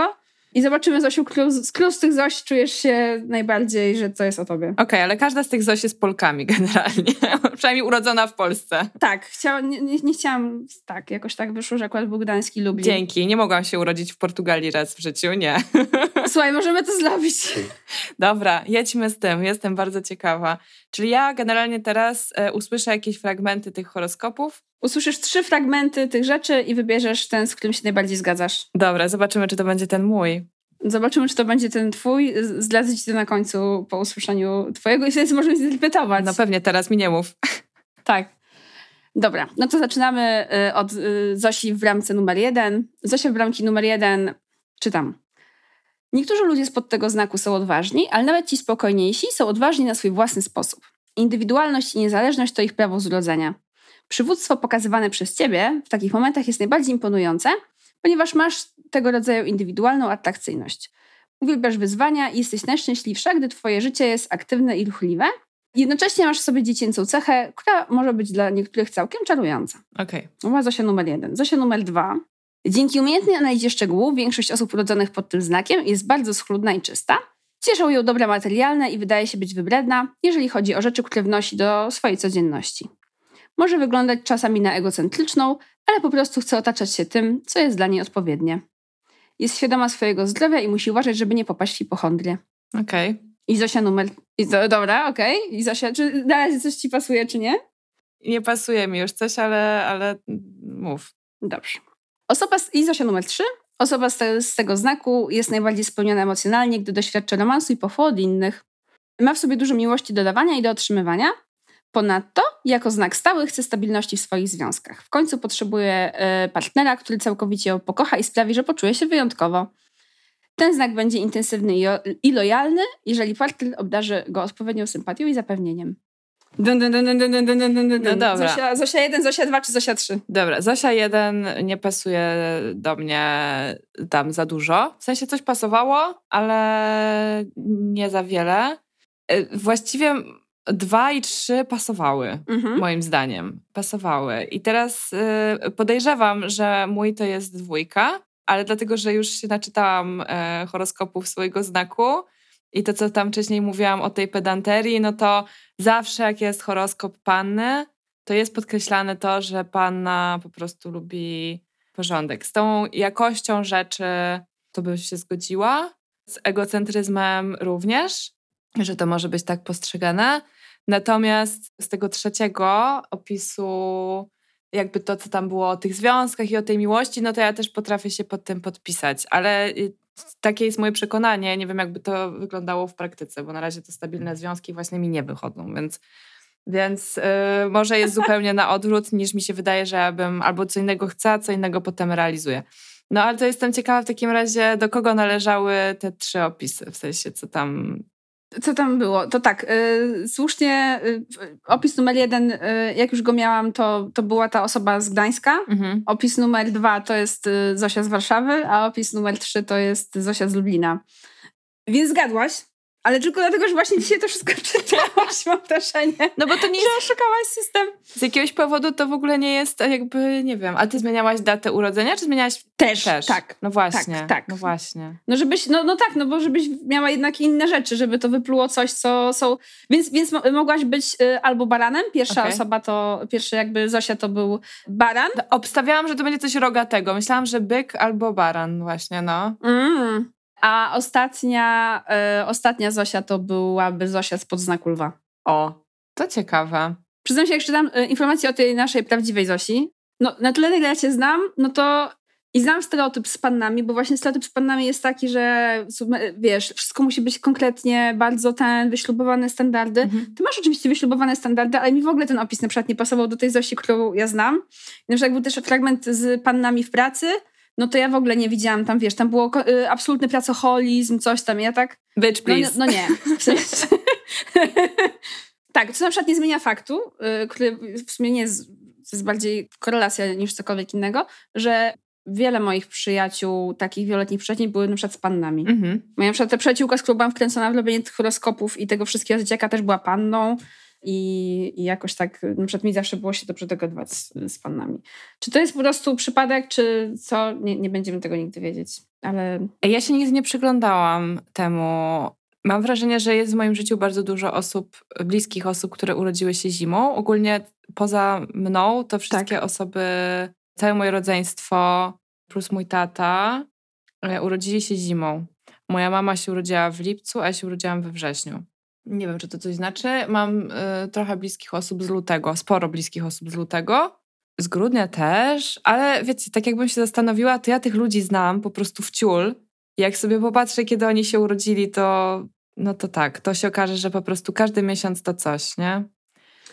I zobaczymy, Zosiu, z którą z tych Zoś czujesz się najbardziej, że co jest o tobie. Okej, okay, ale każda z tych Zoś jest Polkami generalnie. Przynajmniej urodzona w Polsce. Tak, chciała, nie, nie, nie, chciałam, tak, jakoś tak wyszło, że akurat był Gdański Lublin. Dzięki, nie mogłam się urodzić w Portugalii raz w życiu, nie. Słuchaj, możemy to zrobić. Dobra, jedźmy z tym, jestem bardzo ciekawa. Czyli ja generalnie teraz e, usłyszę jakieś fragmenty tych horoskopów usłyszysz trzy fragmenty tych rzeczy i wybierzesz ten, z którym się najbardziej zgadzasz. Dobra, zobaczymy, czy to będzie ten mój. Zobaczymy, czy to będzie ten twój. Zdradzę ci to na końcu po usłyszeniu twojego i wtedy możemy zinterpretować. No pewnie, teraz mi nie mów. Tak. Dobra, no to zaczynamy y, od y, Zosi w bramce numer jeden. Zosia w bramki numer jeden, czytam. Niektórzy ludzie spod tego znaku są odważni, ale nawet ci spokojniejsi są odważni na swój własny sposób. Indywidualność i niezależność to ich prawo z urodzenia. Przywództwo pokazywane przez ciebie w takich momentach jest najbardziej imponujące, ponieważ masz tego rodzaju indywidualną atrakcyjność. uwielbiasz wyzwania i jesteś najszczęśliwsza, gdy twoje życie jest aktywne i ruchliwe. Jednocześnie masz w sobie dziecięcą cechę, która może być dla niektórych całkiem czarująca. Okej. Była Zosia numer jeden. Zosia numer dwa. Dzięki umiejętnej analizie szczegółów większość osób urodzonych pod tym znakiem jest bardzo schludna i czysta. Cieszą ją dobra materialne i wydaje się być wybredna, jeżeli chodzi o rzeczy, które wnosi do swojej codzienności. Może wyglądać czasami na egocentryczną, ale po prostu chce otaczać się tym, co jest dla niej odpowiednie. Jest świadoma swojego zdrowia i musi uważać, żeby nie popaść w hipochondrię. Okej. I Zosia numer... I zo, dobra, okej. I Zosia, czy na razie coś ci pasuje, czy nie? Nie pasuje mi już coś, ale, ale mów. Dobrze. Osoba z, I Zosia numer 3. Osoba z, te, z tego znaku jest najbardziej spełniona emocjonalnie, gdy doświadcza romansu i pochwał od innych. Ma w sobie dużo miłości do dawania i do otrzymywania. Ponadto, jako znak stały, chce stabilności w swoich związkach. W końcu potrzebuje e, partnera, który całkowicie ją pokocha i sprawi, że poczuje się wyjątkowo. Ten znak będzie intensywny i lojalny, jeżeli partner obdarzy go odpowiednią sympatią i zapewnieniem. Dun, dun, dun, dun, dun, dun, dun, dun. No dobra. Zosia, Zosia 1, Zosia 2 czy Zosia 3? Dobra, Zosia 1 nie pasuje do mnie tam za dużo. W sensie coś pasowało, ale nie za wiele. E, właściwie dwa i trzy pasowały, Mhm. moim zdaniem. Pasowały. I teraz y, podejrzewam, że mój to jest dwójka, ale dlatego, że już się naczytałam e, horoskopów swojego znaku i to, co tam wcześniej mówiłam o tej pedanterii, no to zawsze jak jest horoskop panny, to jest podkreślane to, że panna po prostu lubi porządek. Z tą jakością rzeczy to by się zgodziła. Z egocentryzmem również, że to może być tak postrzegane. Natomiast z tego trzeciego opisu, jakby to, co tam było o tych związkach i o tej miłości, no to ja też potrafię się pod tym podpisać. Ale y, takie jest moje przekonanie. Nie wiem, jakby to wyglądało w praktyce, bo na razie te stabilne związki właśnie mi nie wychodzą, więc. Więc y, może jest zupełnie na odwrót, niż mi się wydaje, że ja bym albo co innego chcę, co innego potem realizuję. No ale to jestem ciekawa w takim razie, do kogo należały te trzy opisy, w sensie co tam. Co tam było? To tak, y, słusznie, y, opis numer jeden, y, jak już go miałam, to, to była ta osoba z Gdańska. Mhm. Opis numer dwa to jest y, Zosia z Warszawy, a opis numer trzy to jest Zosia z Lublina. Więc zgadłaś, ale tylko dlatego, że właśnie dzisiaj to wszystko czytałaś, mam wrażenie. No bo to nie jest oszukałaś system. Z jakiegoś powodu to w ogóle nie jest jakby, nie wiem, a ty zmieniałaś datę urodzenia, czy zmieniałaś Też, też? tak. No właśnie. tak, tak. No właśnie. No żebyś, no, no tak, no bo żebyś miała jednak inne rzeczy, żeby to wypluło coś, co są... Więc, więc mo- mogłaś być y, albo baranem, pierwsza Okej. osoba to, pierwszy jakby Zosia to był baran. Obstawiałam, że to będzie coś rogatego. Myślałam, że byk albo baran właśnie, no. Mm. A ostatnia, y, ostatnia Zosia to byłaby Zosia spod znaku lwa. O, to ciekawe. Przyznam się, jak czytam y, informacje o tej naszej prawdziwej Zosi, no na tyle, ile ja cię znam, no to i znam stereotyp z pannami, bo właśnie stereotyp z pannami jest taki, że wiesz, wszystko musi być konkretnie, bardzo ten, wyśrubowane standardy. Mhm. Ty masz oczywiście wyśrubowane standardy, ale mi w ogóle ten opis na przykład nie pasował do tej Zosi, którą ja znam. I na przykład był też fragment z pannami w pracy, no to ja w ogóle nie widziałam tam, wiesz, tam było y, absolutny pracoholizm, coś tam, ja tak... Bitch, No, nie- please. no nie. W sensie- tak, co na przykład nie zmienia faktu, y, który w sumie nie jest, jest bardziej korelacja niż cokolwiek innego, że wiele moich przyjaciół, takich wieloletnich przyjaciół były na przykład z pannami. Mhm. Moja na przykład ta przyjaciółka, z którą byłam wkręcona w robienie tych horoskopów i tego wszystkiego dzieciaka też była panną i, i jakoś tak, na przykład mi zawsze było się dobrze dogadywać z, z pannami. Czy to jest po prostu przypadek, czy co? Nie, nie będziemy tego nigdy wiedzieć, ale Ja się nigdy nie przyglądałam temu. Mam wrażenie, że jest w moim życiu bardzo dużo osób, bliskich osób, które urodziły się zimą. Ogólnie poza mną to wszystkie osoby, całe moje rodzeństwo plus mój tata e, urodzili się zimą. Moja mama się urodziła w lipcu, a ja się urodziłam we wrześniu. Nie wiem, czy to coś znaczy. Mam e, trochę bliskich osób z lutego, sporo bliskich osób z lutego. Z grudnia też, ale wiecie, tak jakbym się zastanowiła, to ja tych ludzi znam po prostu w ciul. Jak sobie popatrzę, kiedy oni się urodzili, to no to tak, to się okaże, że po prostu każdy miesiąc to coś, nie?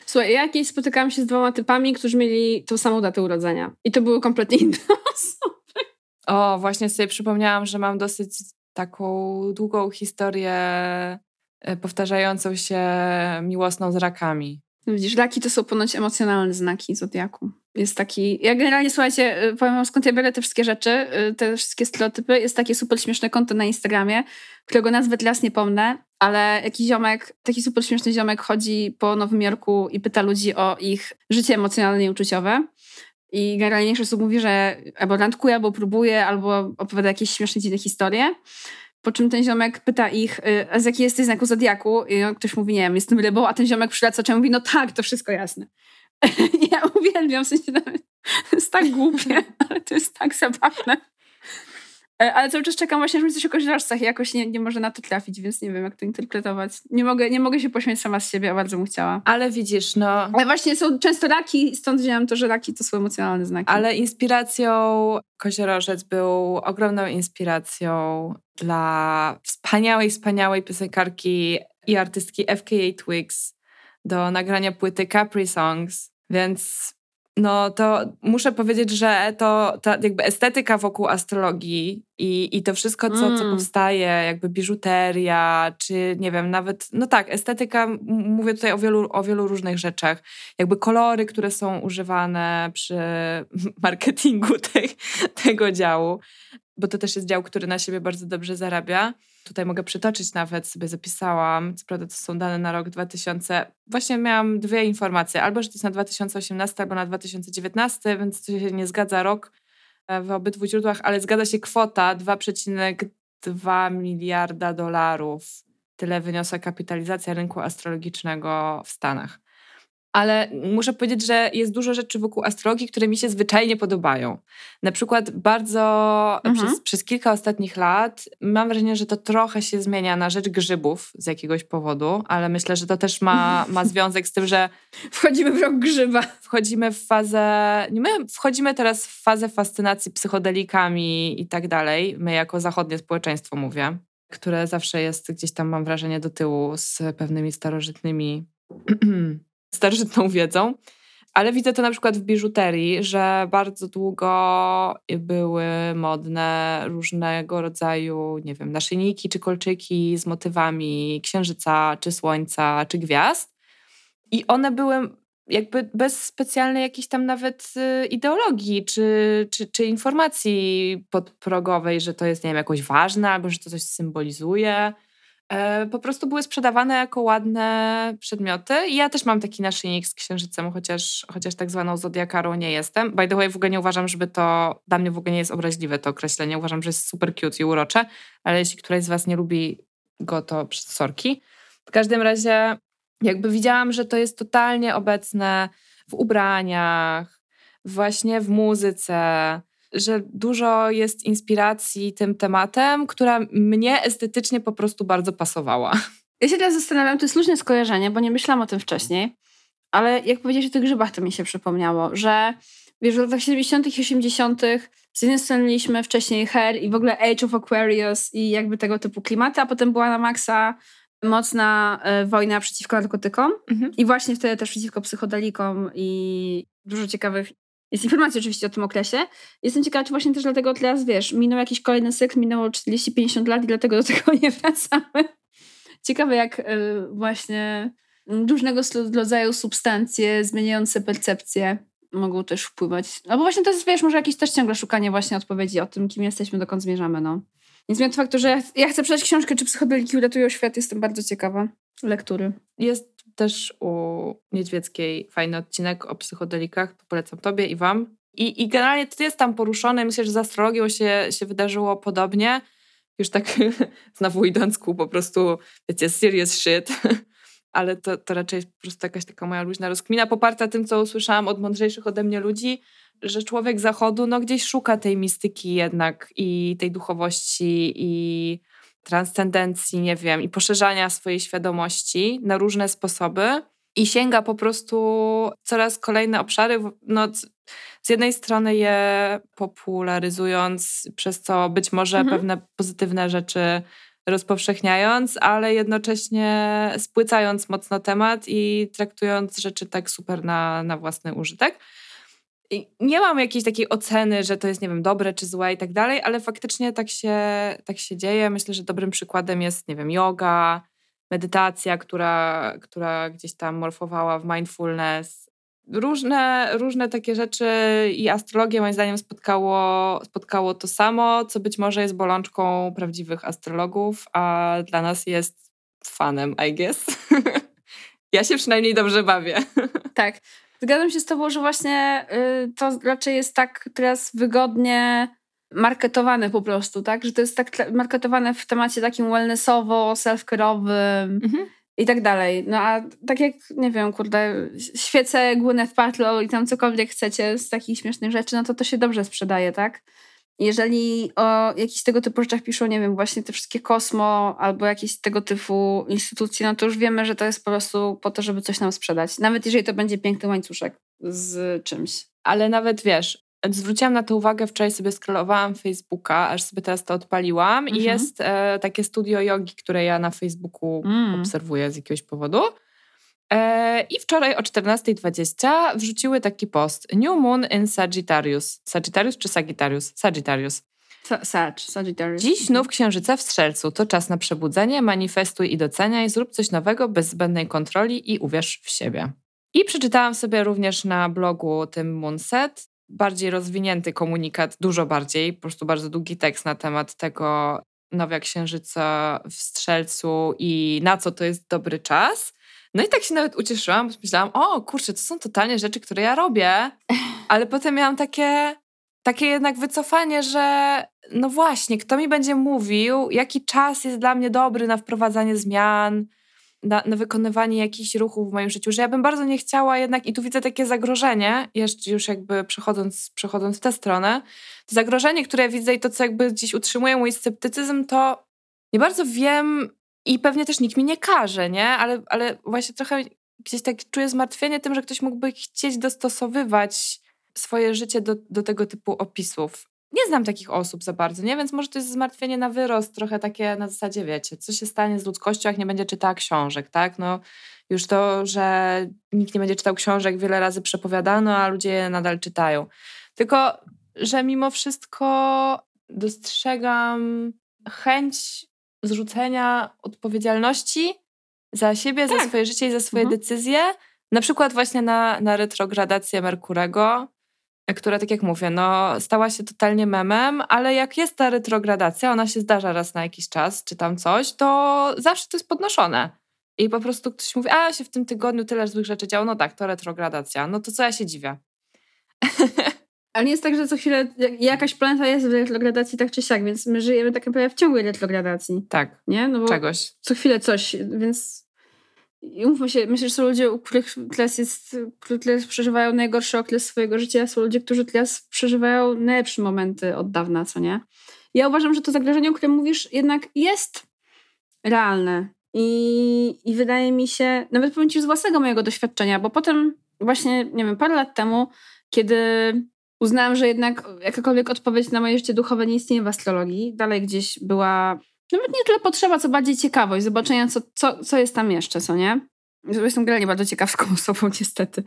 Słuchaj, ja jakieś spotykałam się z dwoma typami, którzy mieli tą samą datę urodzenia. I to były kompletnie inne osoby. O, właśnie sobie przypomniałam, że mam dosyć taką długą historię powtarzającą się miłosną z rakami. Widzisz, raki to są ponoć emocjonalne znaki zodiaku. Jest taki. Ja generalnie słuchajcie, y, powiem wam skąd ja biorę te wszystkie rzeczy, y, te wszystkie stereotypy. Jest takie super śmieszne konto na Instagramie, którego nazwę teraz nie pomnę, ale jakiś ziomek, taki super śmieszny ziomek chodzi po Nowym Jorku i pyta ludzi o ich życie emocjonalne i uczuciowe. I generalnie większość osób mówi, że albo randkuje, albo próbuje, albo opowiada jakieś śmieszne, dziwne historie. Po czym ten ziomek pyta ich, y, a z jakiej jesteś znaku zodiaku? I ktoś mówi, nie wiem, jestem rybą, a ten ziomek przyleca, czemu mówi, no tak, to wszystko jasne. ja uwielbiam, w sensie to jest tak głupie, ale to jest tak zabawne. E, ale cały czas czekam właśnie, żeby coś o koziorożcach i jakoś nie, nie może na to trafić, więc nie wiem, jak to interpretować. Nie mogę, nie mogę się pośmiać sama z siebie, a bardzo bym chciała. Ale widzisz, no... Ale właśnie są często raki, stąd wziąłem to, że raki to są emocjonalne znaki. Ale inspiracją Koziorożec był ogromną inspiracją dla wspaniałej, wspaniałej piosenkarki i artystki FKA Twigs do nagrania płyty Capri Songs, więc no to muszę powiedzieć, że to ta jakby estetyka wokół astrologii i, i to wszystko, co, mm. co powstaje, jakby biżuteria, czy nie wiem, nawet, no tak, estetyka, mówię tutaj o wielu, o wielu różnych rzeczach. Jakby kolory, które są używane przy marketingu tej, tego działu, bo to też jest dział, który na siebie bardzo dobrze zarabia. Tutaj mogę przytoczyć nawet, sobie zapisałam, co prawda to są dane na rok 2000. Właśnie miałam dwie informacje, albo że to jest na 2018, albo na 2019, więc to się nie zgadza rok e, w obydwu źródłach, ale zgadza się kwota 2,2 miliarda dolarów. Tyle wyniosła kapitalizacja rynku astrologicznego w Stanach ale muszę powiedzieć, że jest dużo rzeczy wokół astrologii, które mi się zwyczajnie podobają. Na przykład bardzo mhm. przez, przez, kilka ostatnich lat mam wrażenie, że to trochę się zmienia na rzecz grzybów z jakiegoś powodu, ale myślę, że to też ma, ma związek z tym, że wchodzimy w rok grzyba. Wchodzimy w fazę, my wchodzimy teraz w fazę fascynacji psychodelikami i tak dalej. My jako zachodnie społeczeństwo mówię, które zawsze jest gdzieś tam, mam wrażenie, do tyłu z pewnymi starożytnymi starożytną wiedzą. Ale widzę to na przykład w biżuterii, że bardzo długo były modne różnego rodzaju, nie wiem, naszyjniki czy kolczyki z motywami księżyca, czy słońca, czy gwiazd. I one były jakby bez specjalnej jakiejś tam nawet y, ideologii czy, czy, czy informacji podprogowej, że to jest, nie wiem, jakoś ważne albo że to coś symbolizuje. E, po prostu były sprzedawane jako ładne przedmioty. Ja też mam taki naszyjnik z księżycem, chociaż, chociaż tak zwaną zodiakarą nie jestem. By the way, w ogóle nie uważam, żeby to, dla mnie w ogóle nie jest obraźliwe to określenie. Uważam, że jest super cute i urocze, ale jeśli któraś z was nie lubi go, to sorki. W każdym razie jakby widziałam, że to jest totalnie obecne w ubraniach, właśnie w muzyce, że dużo jest inspiracji tym tematem, która mnie estetycznie po prostu bardzo pasowała. Ja się teraz zastanawiam, to jest luźne skojarzenie, bo nie myślałam o tym wcześniej, ale jak powiedziałeś o tych grzybach, to mi się przypomniało, że wiesz, w latach 70. i 80. z jednej strony mieliśmy wcześniej Hair i w ogóle Age of Aquarius i jakby tego typu klimaty, a potem była na maksa mocna y, wojna przeciwko narkotykom mhm. i właśnie wtedy też przeciwko psychodelikom i dużo ciekawych jest informacja oczywiście o tym okresie. Jestem ciekawa, czy właśnie też dlatego teraz, wiesz, minął jakiś kolejny seks, minęło 40-50 lat i dlatego do tego nie wracamy. Ciekawe, jak y, właśnie różnego rodzaju substancje zmieniające percepcję mogą też wpływać. Albo właśnie to jest, wiesz, może jakieś też ciągle szukanie właśnie odpowiedzi o tym, kim jesteśmy, dokąd zmierzamy, no. Nie zmienia faktu, że ja, ja chcę przeczytać książkę, czy psychodeliki uratują świat. Jestem bardzo ciekawa lektury. Jest też u Niedźwieckiej fajny odcinek o psychodelikach, to polecam tobie i wam. I, i generalnie to jest tam poruszone. Myślę, że z astrologią się, się wydarzyło podobnie. Już tak znowu idąc ku po prostu, wiecie, serious shit. Ale to, to raczej po prostu jakaś taka moja luźna rozkmina, poparta tym, co usłyszałam od mądrzejszych ode mnie ludzi, że człowiek zachodu no, gdzieś szuka tej mistyki jednak i tej duchowości i transcendencji, nie wiem, i poszerzania swojej świadomości na różne sposoby. I sięga po prostu coraz kolejne obszary, no, z jednej strony je popularyzując, przez co być może mhm. pewne pozytywne rzeczy rozpowszechniając, ale jednocześnie spłycając mocno temat i traktując rzeczy tak super na, na własny użytek nie mam jakiejś takiej oceny, że to jest, nie wiem, dobre czy złe i tak dalej, ale faktycznie tak się, tak się dzieje. Myślę, że dobrym przykładem jest, nie wiem, yoga, medytacja, która, która gdzieś tam morfowała w mindfulness. różne, różne takie rzeczy i astrologię moim zdaniem spotkało, spotkało to samo, co być może jest bolączką prawdziwych astrologów, a dla nas jest fanem, I guess. ja się przynajmniej dobrze bawię. Tak. Zgadzam się z tobą, że właśnie y, to raczej jest tak teraz wygodnie marketowane po prostu, tak? Że to jest tak marketowane w temacie takim wellnessowo, self-care'owym. Mhm i tak dalej. No a tak jak, nie wiem, kurde, świece Gwyneth Paltrow i tam cokolwiek chcecie z takich śmiesznych rzeczy, no to to się dobrze sprzedaje, tak? Jeżeli o jakichś tego typu rzeczach piszą, nie wiem, właśnie te wszystkie kosmo albo jakieś tego typu instytucje, no to już wiemy, że to jest po prostu po to, żeby coś nam sprzedać. Nawet jeżeli to będzie piękny łańcuszek z czymś. Ale nawet wiesz, Zwróciłam na to uwagę, wczoraj sobie scrollowałam Facebooka, aż sobie teraz to odpaliłam mhm. i jest e, takie studio jogi, które ja na Facebooku mm. obserwuję z jakiegoś powodu. E, I wczoraj o 14.20 wrzuciły taki post New Moon in Sagittarius. Sagittarius czy Sagittarius? Sagittarius. Sag, Sagittarius. Dziś znów księżyca w Strzelcu. To czas na przebudzenie, manifestuj i doceniaj, zrób coś nowego bez zbędnej kontroli i uwierz w siebie. I przeczytałam sobie również na blogu tym Moonset bardziej rozwinięty komunikat, dużo bardziej, po prostu bardzo długi tekst na temat tego nowia księżyca w Strzelcu i na co to jest dobry czas. No i tak się nawet ucieszyłam, bo myślałam, o kurczę, to są totalnie rzeczy, które ja robię, ale potem miałam takie, takie jednak wycofanie, że no właśnie, kto mi będzie mówił, jaki czas jest dla mnie dobry na wprowadzanie zmian, na, na, wykonywanie jakichś ruchów w moim życiu, że ja bym bardzo nie chciała jednak, i tu widzę takie zagrożenie, jeszcze już jakby przechodząc, przechodząc w tę stronę, to zagrożenie, które widzę i to, co jakby gdzieś utrzymuje mój sceptycyzm, to nie bardzo wiem i pewnie też nikt mi nie każe, nie? Ale, ale właśnie trochę gdzieś tak czuję zmartwienie tym, że ktoś mógłby chcieć dostosowywać swoje życie do, do tego typu opisów nie znam takich osób za bardzo, nie? Więc może to jest zmartwienie na wyrost, trochę takie na zasadzie, wiecie, co się stanie z ludzkością, jak nie będzie czytała książek, tak? No już to, że nikt nie będzie czytał książek wiele razy przepowiadano, a ludzie je nadal czytają. Tylko, że mimo wszystko dostrzegam chęć zrzucenia odpowiedzialności za siebie, tak. za swoje życie i za swoje mhm. decyzje, na przykład właśnie na, na retrogradację Merkurego, która, tak jak mówię, no, stała się totalnie memem, ale jak jest ta retrogradacja, ona się zdarza raz na jakiś czas, czy tam coś, to zawsze to jest podnoszone. I po prostu ktoś mówi, a się w tym tygodniu tyle złych rzeczy działo, no tak, to retrogradacja. No to co ja się dziwię? Ale nie jest tak, że co chwilę jakaś planeta jest w retrogradacji tak czy siak, więc my żyjemy tak naprawdę w ciągłej retrogradacji. Tak, nie? No bo czegoś. Co chwilę coś, więc i umówmy się, myślę, że są ludzie, u których teraz jest, którzy teraz przeżywają najgorszy okres swojego życia, są ludzie, którzy teraz przeżywają najlepsze momenty od dawna, co nie? Ja uważam, że to zagrożenie, o którym mówisz, jednak jest realne. I, I wydaje mi się, nawet powiem ci z własnego mojego doświadczenia, bo potem właśnie, nie wiem, parę lat temu, kiedy uznałam, że jednak jakakolwiek odpowiedź na moje życie duchowe nie istnieje w astrologii, dalej gdzieś była nawet nie tyle potrzeba, co bardziej ciekawość, zobaczenia, co, co, co jest tam jeszcze, co nie? Jestem generalnie bardzo ciekawską osobą, niestety.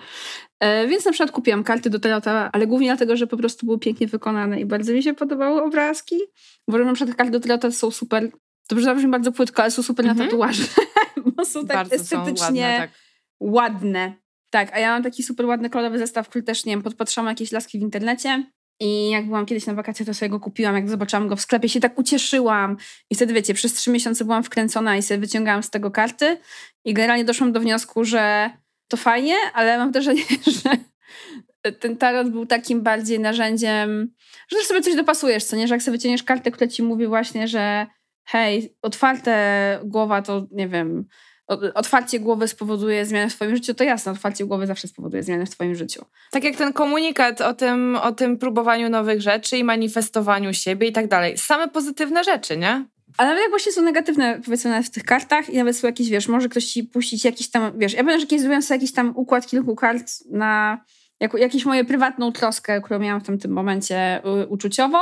E, więc na przykład kupiłam karty do Tarota, ale głównie dlatego, że po prostu były pięknie wykonane i bardzo mi się podobały obrazki. Uważam, na przykład karty do Tarota są super, to zabrzmi bardzo płytko, ale są super mhm. na tatuaże, bo są tak bardzo estetycznie są ładne, tak. ładne. Tak, a ja mam taki super ładny kolorowy zestaw, który też, nie wiem, podpatrzałam jakieś laski w internecie i jak byłam kiedyś na wakacjach, to sobie go kupiłam. Jak zobaczyłam go w sklepie, się tak ucieszyłam. I wtedy, wiecie, przez trzy miesiące byłam wkręcona i sobie wyciągałam z tego karty. I generalnie doszłam do wniosku, że to fajnie, ale mam wrażenie, że ten tarot był takim bardziej narzędziem, że też sobie coś dopasujesz, co nie? Że jak sobie wyciągniesz kartę, która ci mówi właśnie, że hej, otwarte głowa to, nie wiem, otwarcie głowy spowoduje zmianę w twoim życiu, to jasne, otwarcie głowy zawsze spowoduje zmianę w twoim życiu. Tak jak ten komunikat o tym, o tym próbowaniu nowych rzeczy i manifestowaniu siebie i tak dalej. Same pozytywne rzeczy, nie? Ale nawet jak właśnie są negatywne, powiedzmy, nawet w tych kartach i nawet są jakieś, wiesz, może ktoś ci puścić jakiś tam, wiesz, ja pamiętam, że kiedyś zrobiłem sobie jakiś tam układ kilku kart na jako, jakąś moją prywatną troskę, którą miałam w tym momencie y, uczuciową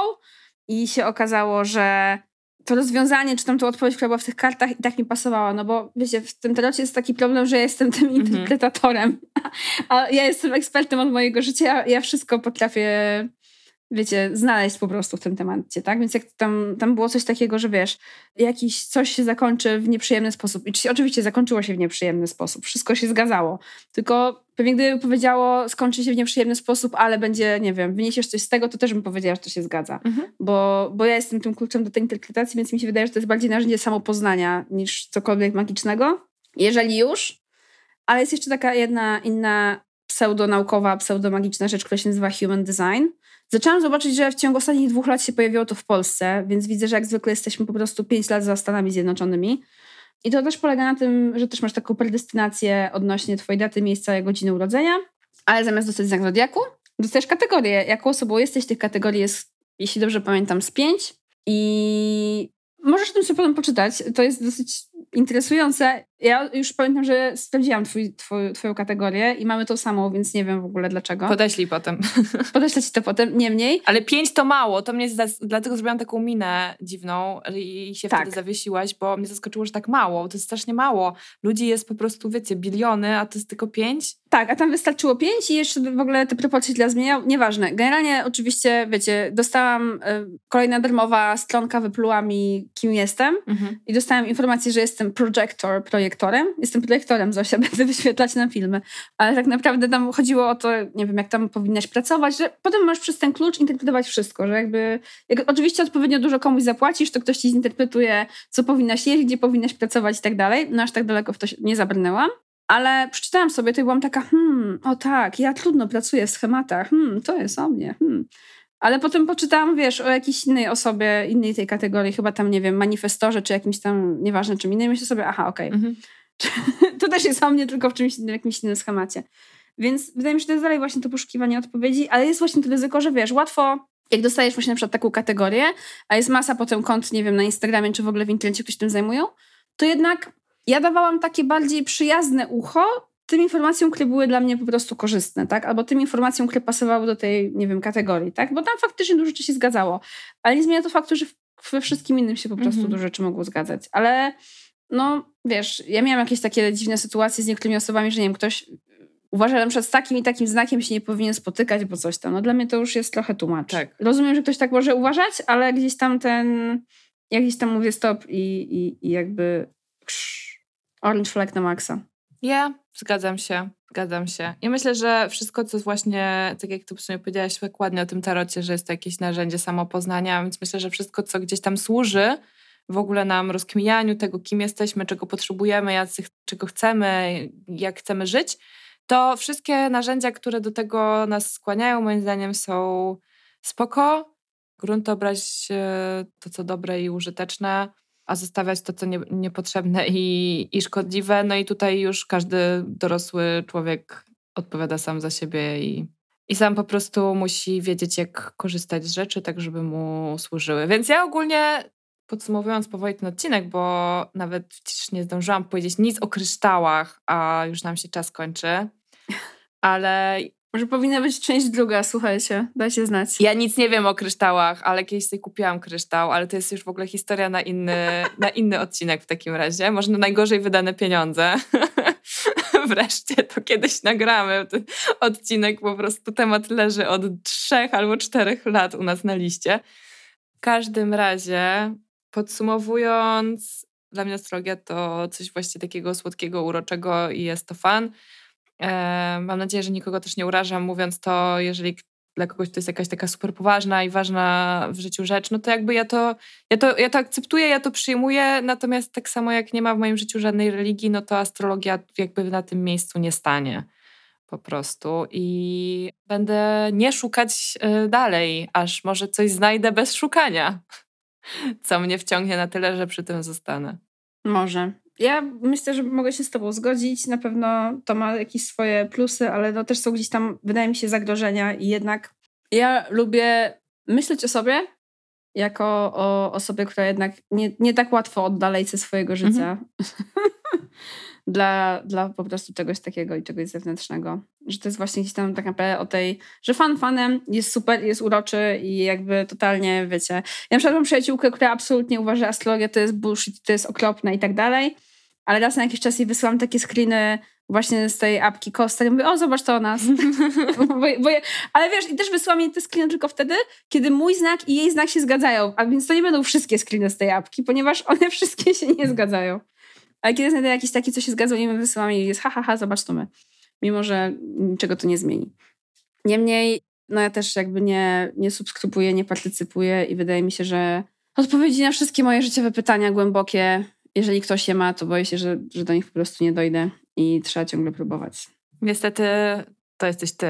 i się okazało, że to rozwiązanie, czy tam tą odpowiedź, która była w tych kartach i tak mi pasowała, no bo wiecie, w tym tarocie jest taki problem, że ja jestem tym mhm. interpretatorem, a ja jestem ekspertem od mojego życia, ja, ja wszystko potrafię, wiecie, znaleźć po prostu w tym temacie, tak? Więc jak tam, tam było coś takiego, że wiesz, jakiś coś się zakończy w nieprzyjemny sposób i oczywiście zakończyło się w nieprzyjemny sposób, wszystko się zgadzało, tylko Pewnie gdyby powiedziało, skończy się w nieprzyjemny sposób, ale będzie, nie wiem, wyniesiesz coś z tego, to też bym powiedziała, że to się zgadza. Mhm. Bo, bo ja jestem tym kluczem do tej interpretacji, więc mi się wydaje, że to jest bardziej narzędzie samopoznania niż cokolwiek magicznego. Jeżeli już. Ale jest jeszcze taka jedna inna pseudonaukowa, pseudomagiczna rzecz, która się nazywa Human Design. Zaczęłam zobaczyć, że w ciągu ostatnich dwóch lat się pojawiło to w Polsce, więc widzę, że jak zwykle jesteśmy po prostu pięć lat za Stanami Zjednoczonymi. I to też polega na tym, że też masz taką predestynację odnośnie twojej daty, miejsca i godziny urodzenia, ale zamiast dostać znak zodiaku, dostajesz kategorię. Jaką osobą jesteś? Tych kategorii jest, jeśli dobrze pamiętam, z pięć. I możesz o tym sobie potem poczytać. To jest dosyć interesujące. Ja już pamiętam, że sprawdziłam twój, twój, twoją kategorię i mamy tą samą, więc nie wiem w ogóle dlaczego. Podeślij potem. Podeślę ci to potem, niemniej. Ale pięć to mało, to mnie dlatego zrobiłam taką minę dziwną i się tak. wtedy zawiesiłaś, bo mnie zaskoczyło, że tak mało. To jest strasznie mało. Ludzi jest po prostu, wiecie, biliony, a to jest tylko pięć. Tak, a tam wystarczyło pięć i jeszcze w ogóle te proporcje dla zmieniał. Nieważne. Generalnie oczywiście, wiecie, dostałam y, kolejna darmowa stronka wypluła mi, kim jestem mhm. i dostałam informację, że jestem projector, projektorem. Jestem projektorem, Zosia, będę wyświetlać na filmy. Ale tak naprawdę tam chodziło o to, nie wiem, jak tam powinnaś pracować, że potem możesz przez ten klucz interpretować wszystko, że jakby, jak oczywiście odpowiednio dużo komuś zapłacisz, to ktoś ci zinterpretuje, co powinnaś jeść, gdzie powinnaś pracować i tak dalej. No aż tak daleko w to nie zabrnęłam. Ale przeczytałam sobie to i byłam taka, hmm, o tak, ja trudno pracuję w schematach, hmm, to jest o mnie, hmm. Ale potem poczytałam, wiesz, o jakiejś innej osobie, innej tej kategorii, chyba tam, nie wiem, manifestorze, czy jakimś tam, nieważne czym innym. Myślę sobie, aha, okej. Okay. Mhm. to też jest o mnie, tylko w czymś innym, jakimś innym schemacie. Więc wydaje mi się, że to jest dalej właśnie to poszukiwanie odpowiedzi, ale jest właśnie to ryzyko, że wiesz, łatwo jak dostajesz właśnie na przykład taką kategorię, a jest masa potem kont, nie wiem, na Instagramie czy w ogóle w internecie ktoś tym zajmują, to jednak ja dawałam takie bardziej przyjazne ucho tym informacjom, które były dla mnie po prostu korzystne, tak? Albo tym informacjom, które pasowały do tej, nie wiem, kategorii, tak? Bo tam faktycznie dużo rzeczy się zgadzało. Ale nie zmienia to faktu, że we wszystkim innym się po prostu mm -hmm. dużo rzeczy mogło zgadzać. Ale no, wiesz, ja miałam jakieś takie dziwne sytuacje z niektórymi osobami, że nie wiem, ktoś uważa, że na przykład z takim i takim znakiem się nie powinien spotykać, bo coś tam. No dla mnie to już jest trochę tłumacz. Tak. Rozumiem, że ktoś tak może uważać, ale gdzieś tam ten, ja gdzieś tam mówię stop i, i, i jakby orange flag na maksa. Ja zgadzam się, zgadzam się. I myślę, że wszystko, co właśnie, tak jak ty w sumie powiedziałaś tak ładnie o tym tarocie, że jest to jakieś narzędzie samopoznania, więc myślę, że wszystko, co gdzieś tam służy w ogóle nam rozkminianiu tego, kim jesteśmy, czego potrzebujemy, jacy, czego chcemy, jak chcemy żyć, to wszystkie narzędzia, które do tego nas skłaniają, moim zdaniem są spoko. Grunt obrać to, co dobre i użyteczne a zostawiać to, co nie, niepotrzebne i, i szkodliwe. No i tutaj już każdy dorosły człowiek odpowiada sam za siebie i, i sam po prostu musi wiedzieć, jak korzystać z rzeczy, tak żeby mu służyły. Więc ja ogólnie podsumowując powoli ten odcinek, bo nawet przecież nie zdążyłam powiedzieć nic o kryształach, a już nam się czas kończy. Ale może powinna być część druga, słuchajcie, dajcie znać. Ja nic nie wiem o kryształach, ale kiedyś sobie kupiłam kryształ, ale to jest już w ogóle historia na inny, na inny odcinek w takim razie. Może na najgorzej wydane pieniądze. Wreszcie to kiedyś nagramy. Ten odcinek po prostu temat leży od trzech albo czterech lat u nas na liście. W każdym razie, podsumowując, dla mnie astrologia to coś właśnie takiego słodkiego, uroczego i jest to fan. Mam nadzieję, że nikogo też nie urażam, mówiąc to, jeżeli dla kogoś to jest jakaś taka super poważna i ważna w życiu rzecz, no to jakby ja to, ja to, ja to akceptuję, ja to przyjmuję, natomiast tak samo jak nie ma w moim życiu żadnej religii, no to astrologia jakby na tym miejscu nie stanie po prostu i będę nie szukać y, dalej, aż może coś znajdę bez szukania, co mnie wciągnie na tyle, że przy tym zostanę. Może ja myślę, że mogę się z Tobą zgodzić. Na pewno to ma jakieś swoje plusy, ale no też są gdzieś tam, wydaje mi się, zagrożenia i jednak ja lubię myśleć o sobie jako o osobie, która jednak nie, nie tak łatwo oddalej ze swojego życia. Mhm. dla, dla po prostu czegoś takiego i czegoś zewnętrznego. Że to jest właśnie gdzieś tam tak naprawdę o tej, że fan fanem jest super, jest uroczy i jakby totalnie, wiecie. Ja na przykład mam przyjaciółkę, która absolutnie uważa, że astrologia to jest bullshit, to jest okropne i tak dalej, ale raz na jakiś czas jej wysyłam takie screeny właśnie z tej apki Costa i mówię, o zobacz to o nas. bo, bo ale wiesz, i też wysyłam jej te screeny tylko wtedy, kiedy mój znak i jej znak się zgadzają, a więc to nie będą wszystkie screeny z tej apki, ponieważ one wszystkie się nie zgadzają. Ale kiedy znajdę jakiś taki, co się zgadza, nie my wysyłam i jest ha, ha, ha, zobacz to my. Mimo że niczego to nie zmieni. Niemniej, no ja też jakby nie, nie subskrybuję, nie partycypuję i wydaje mi się, że odpowiedzi na wszystkie moje życiowe pytania głębokie, jeżeli ktoś je ma, to boję się, że, że do nich po prostu nie dojdę i trzeba ciągle próbować. Niestety to jesteś ty.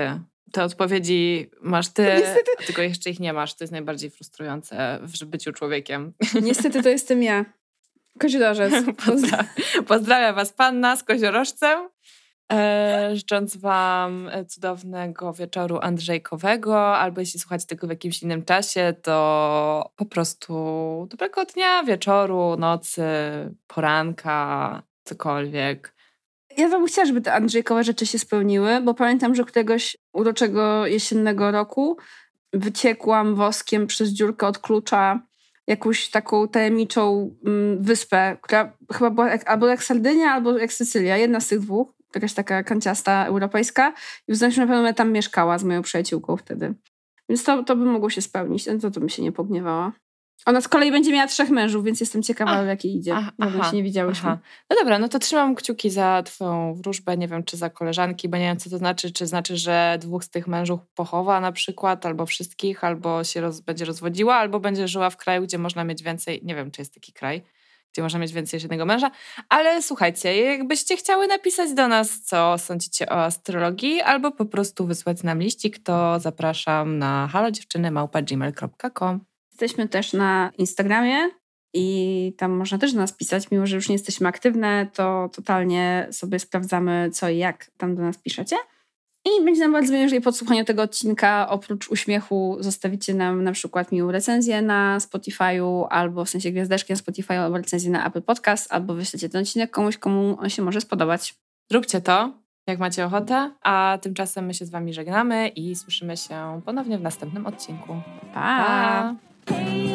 Te odpowiedzi masz ty, Niestety. tylko jeszcze ich nie masz. To jest najbardziej frustrujące w byciu człowiekiem. Niestety to jestem ja. Koziorożec. Pozdra pozdrawiam was panna z koziorożcem. E, życząc Wam cudownego wieczoru Andrzejkowego, albo jeśli słuchacie tego w jakimś innym czasie, to po prostu dobrego dnia, wieczoru, nocy, poranka, cokolwiek. Ja Wam chciała, żeby te Andrzejkowe rzeczy się spełniły, bo pamiętam, że któregoś uroczego jesiennego roku wyciekłam woskiem przez dziurkę od klucza jakąś taką tajemniczą mm, wyspę, która chyba była albo jak Sardynia, albo jak Sycylia, jedna z tych dwóch jakaś taka kanciasta europejska i uznałam, że na pewno tam mieszkała z moją przyjaciółką wtedy. Więc to, to by mogło się spełnić. To, to by się nie pogniewała. Ona z kolei będzie miała trzech mężów, więc jestem ciekawa, w jakiej idzie. Aha, aha, się nie widziałyśmy. Aha. No dobra, no to trzymam kciuki za twoją wróżbę, nie wiem, czy za koleżanki, bo nie wiem, co to znaczy. Czy znaczy, że dwóch z tych mężów pochowa na przykład, albo wszystkich, albo się roz, będzie rozwodziła, albo będzie żyła w kraju, gdzie można mieć więcej, nie wiem, czy jest taki kraj, gdzie można mieć więcej niż jednego męża. Ale słuchajcie, jakbyście chciały napisać do nas, co sądzicie o astrologii, albo po prostu wysłać nam liścik, to zapraszam na halodziewczynymałpa.gmail.com Jesteśmy też na Instagramie i tam można też do nas pisać, mimo że już nie jesteśmy aktywne, to totalnie sobie sprawdzamy co i jak tam do nas piszecie. I będzie nam bardzo miło, jeżeli po słuchaniu tego odcinka oprócz uśmiechu zostawicie nam na przykład miłą recenzję na Spotify'u, albo w sensie gwiazdeczki na Spotify'u, albo recenzję na Apple Podcast, albo wyślecie ten odcinek komuś, komu on się może spodobać. Róbcie to, jak macie ochotę, a tymczasem my się z wami żegnamy i słyszymy się ponownie w następnym odcinku. pa. pa.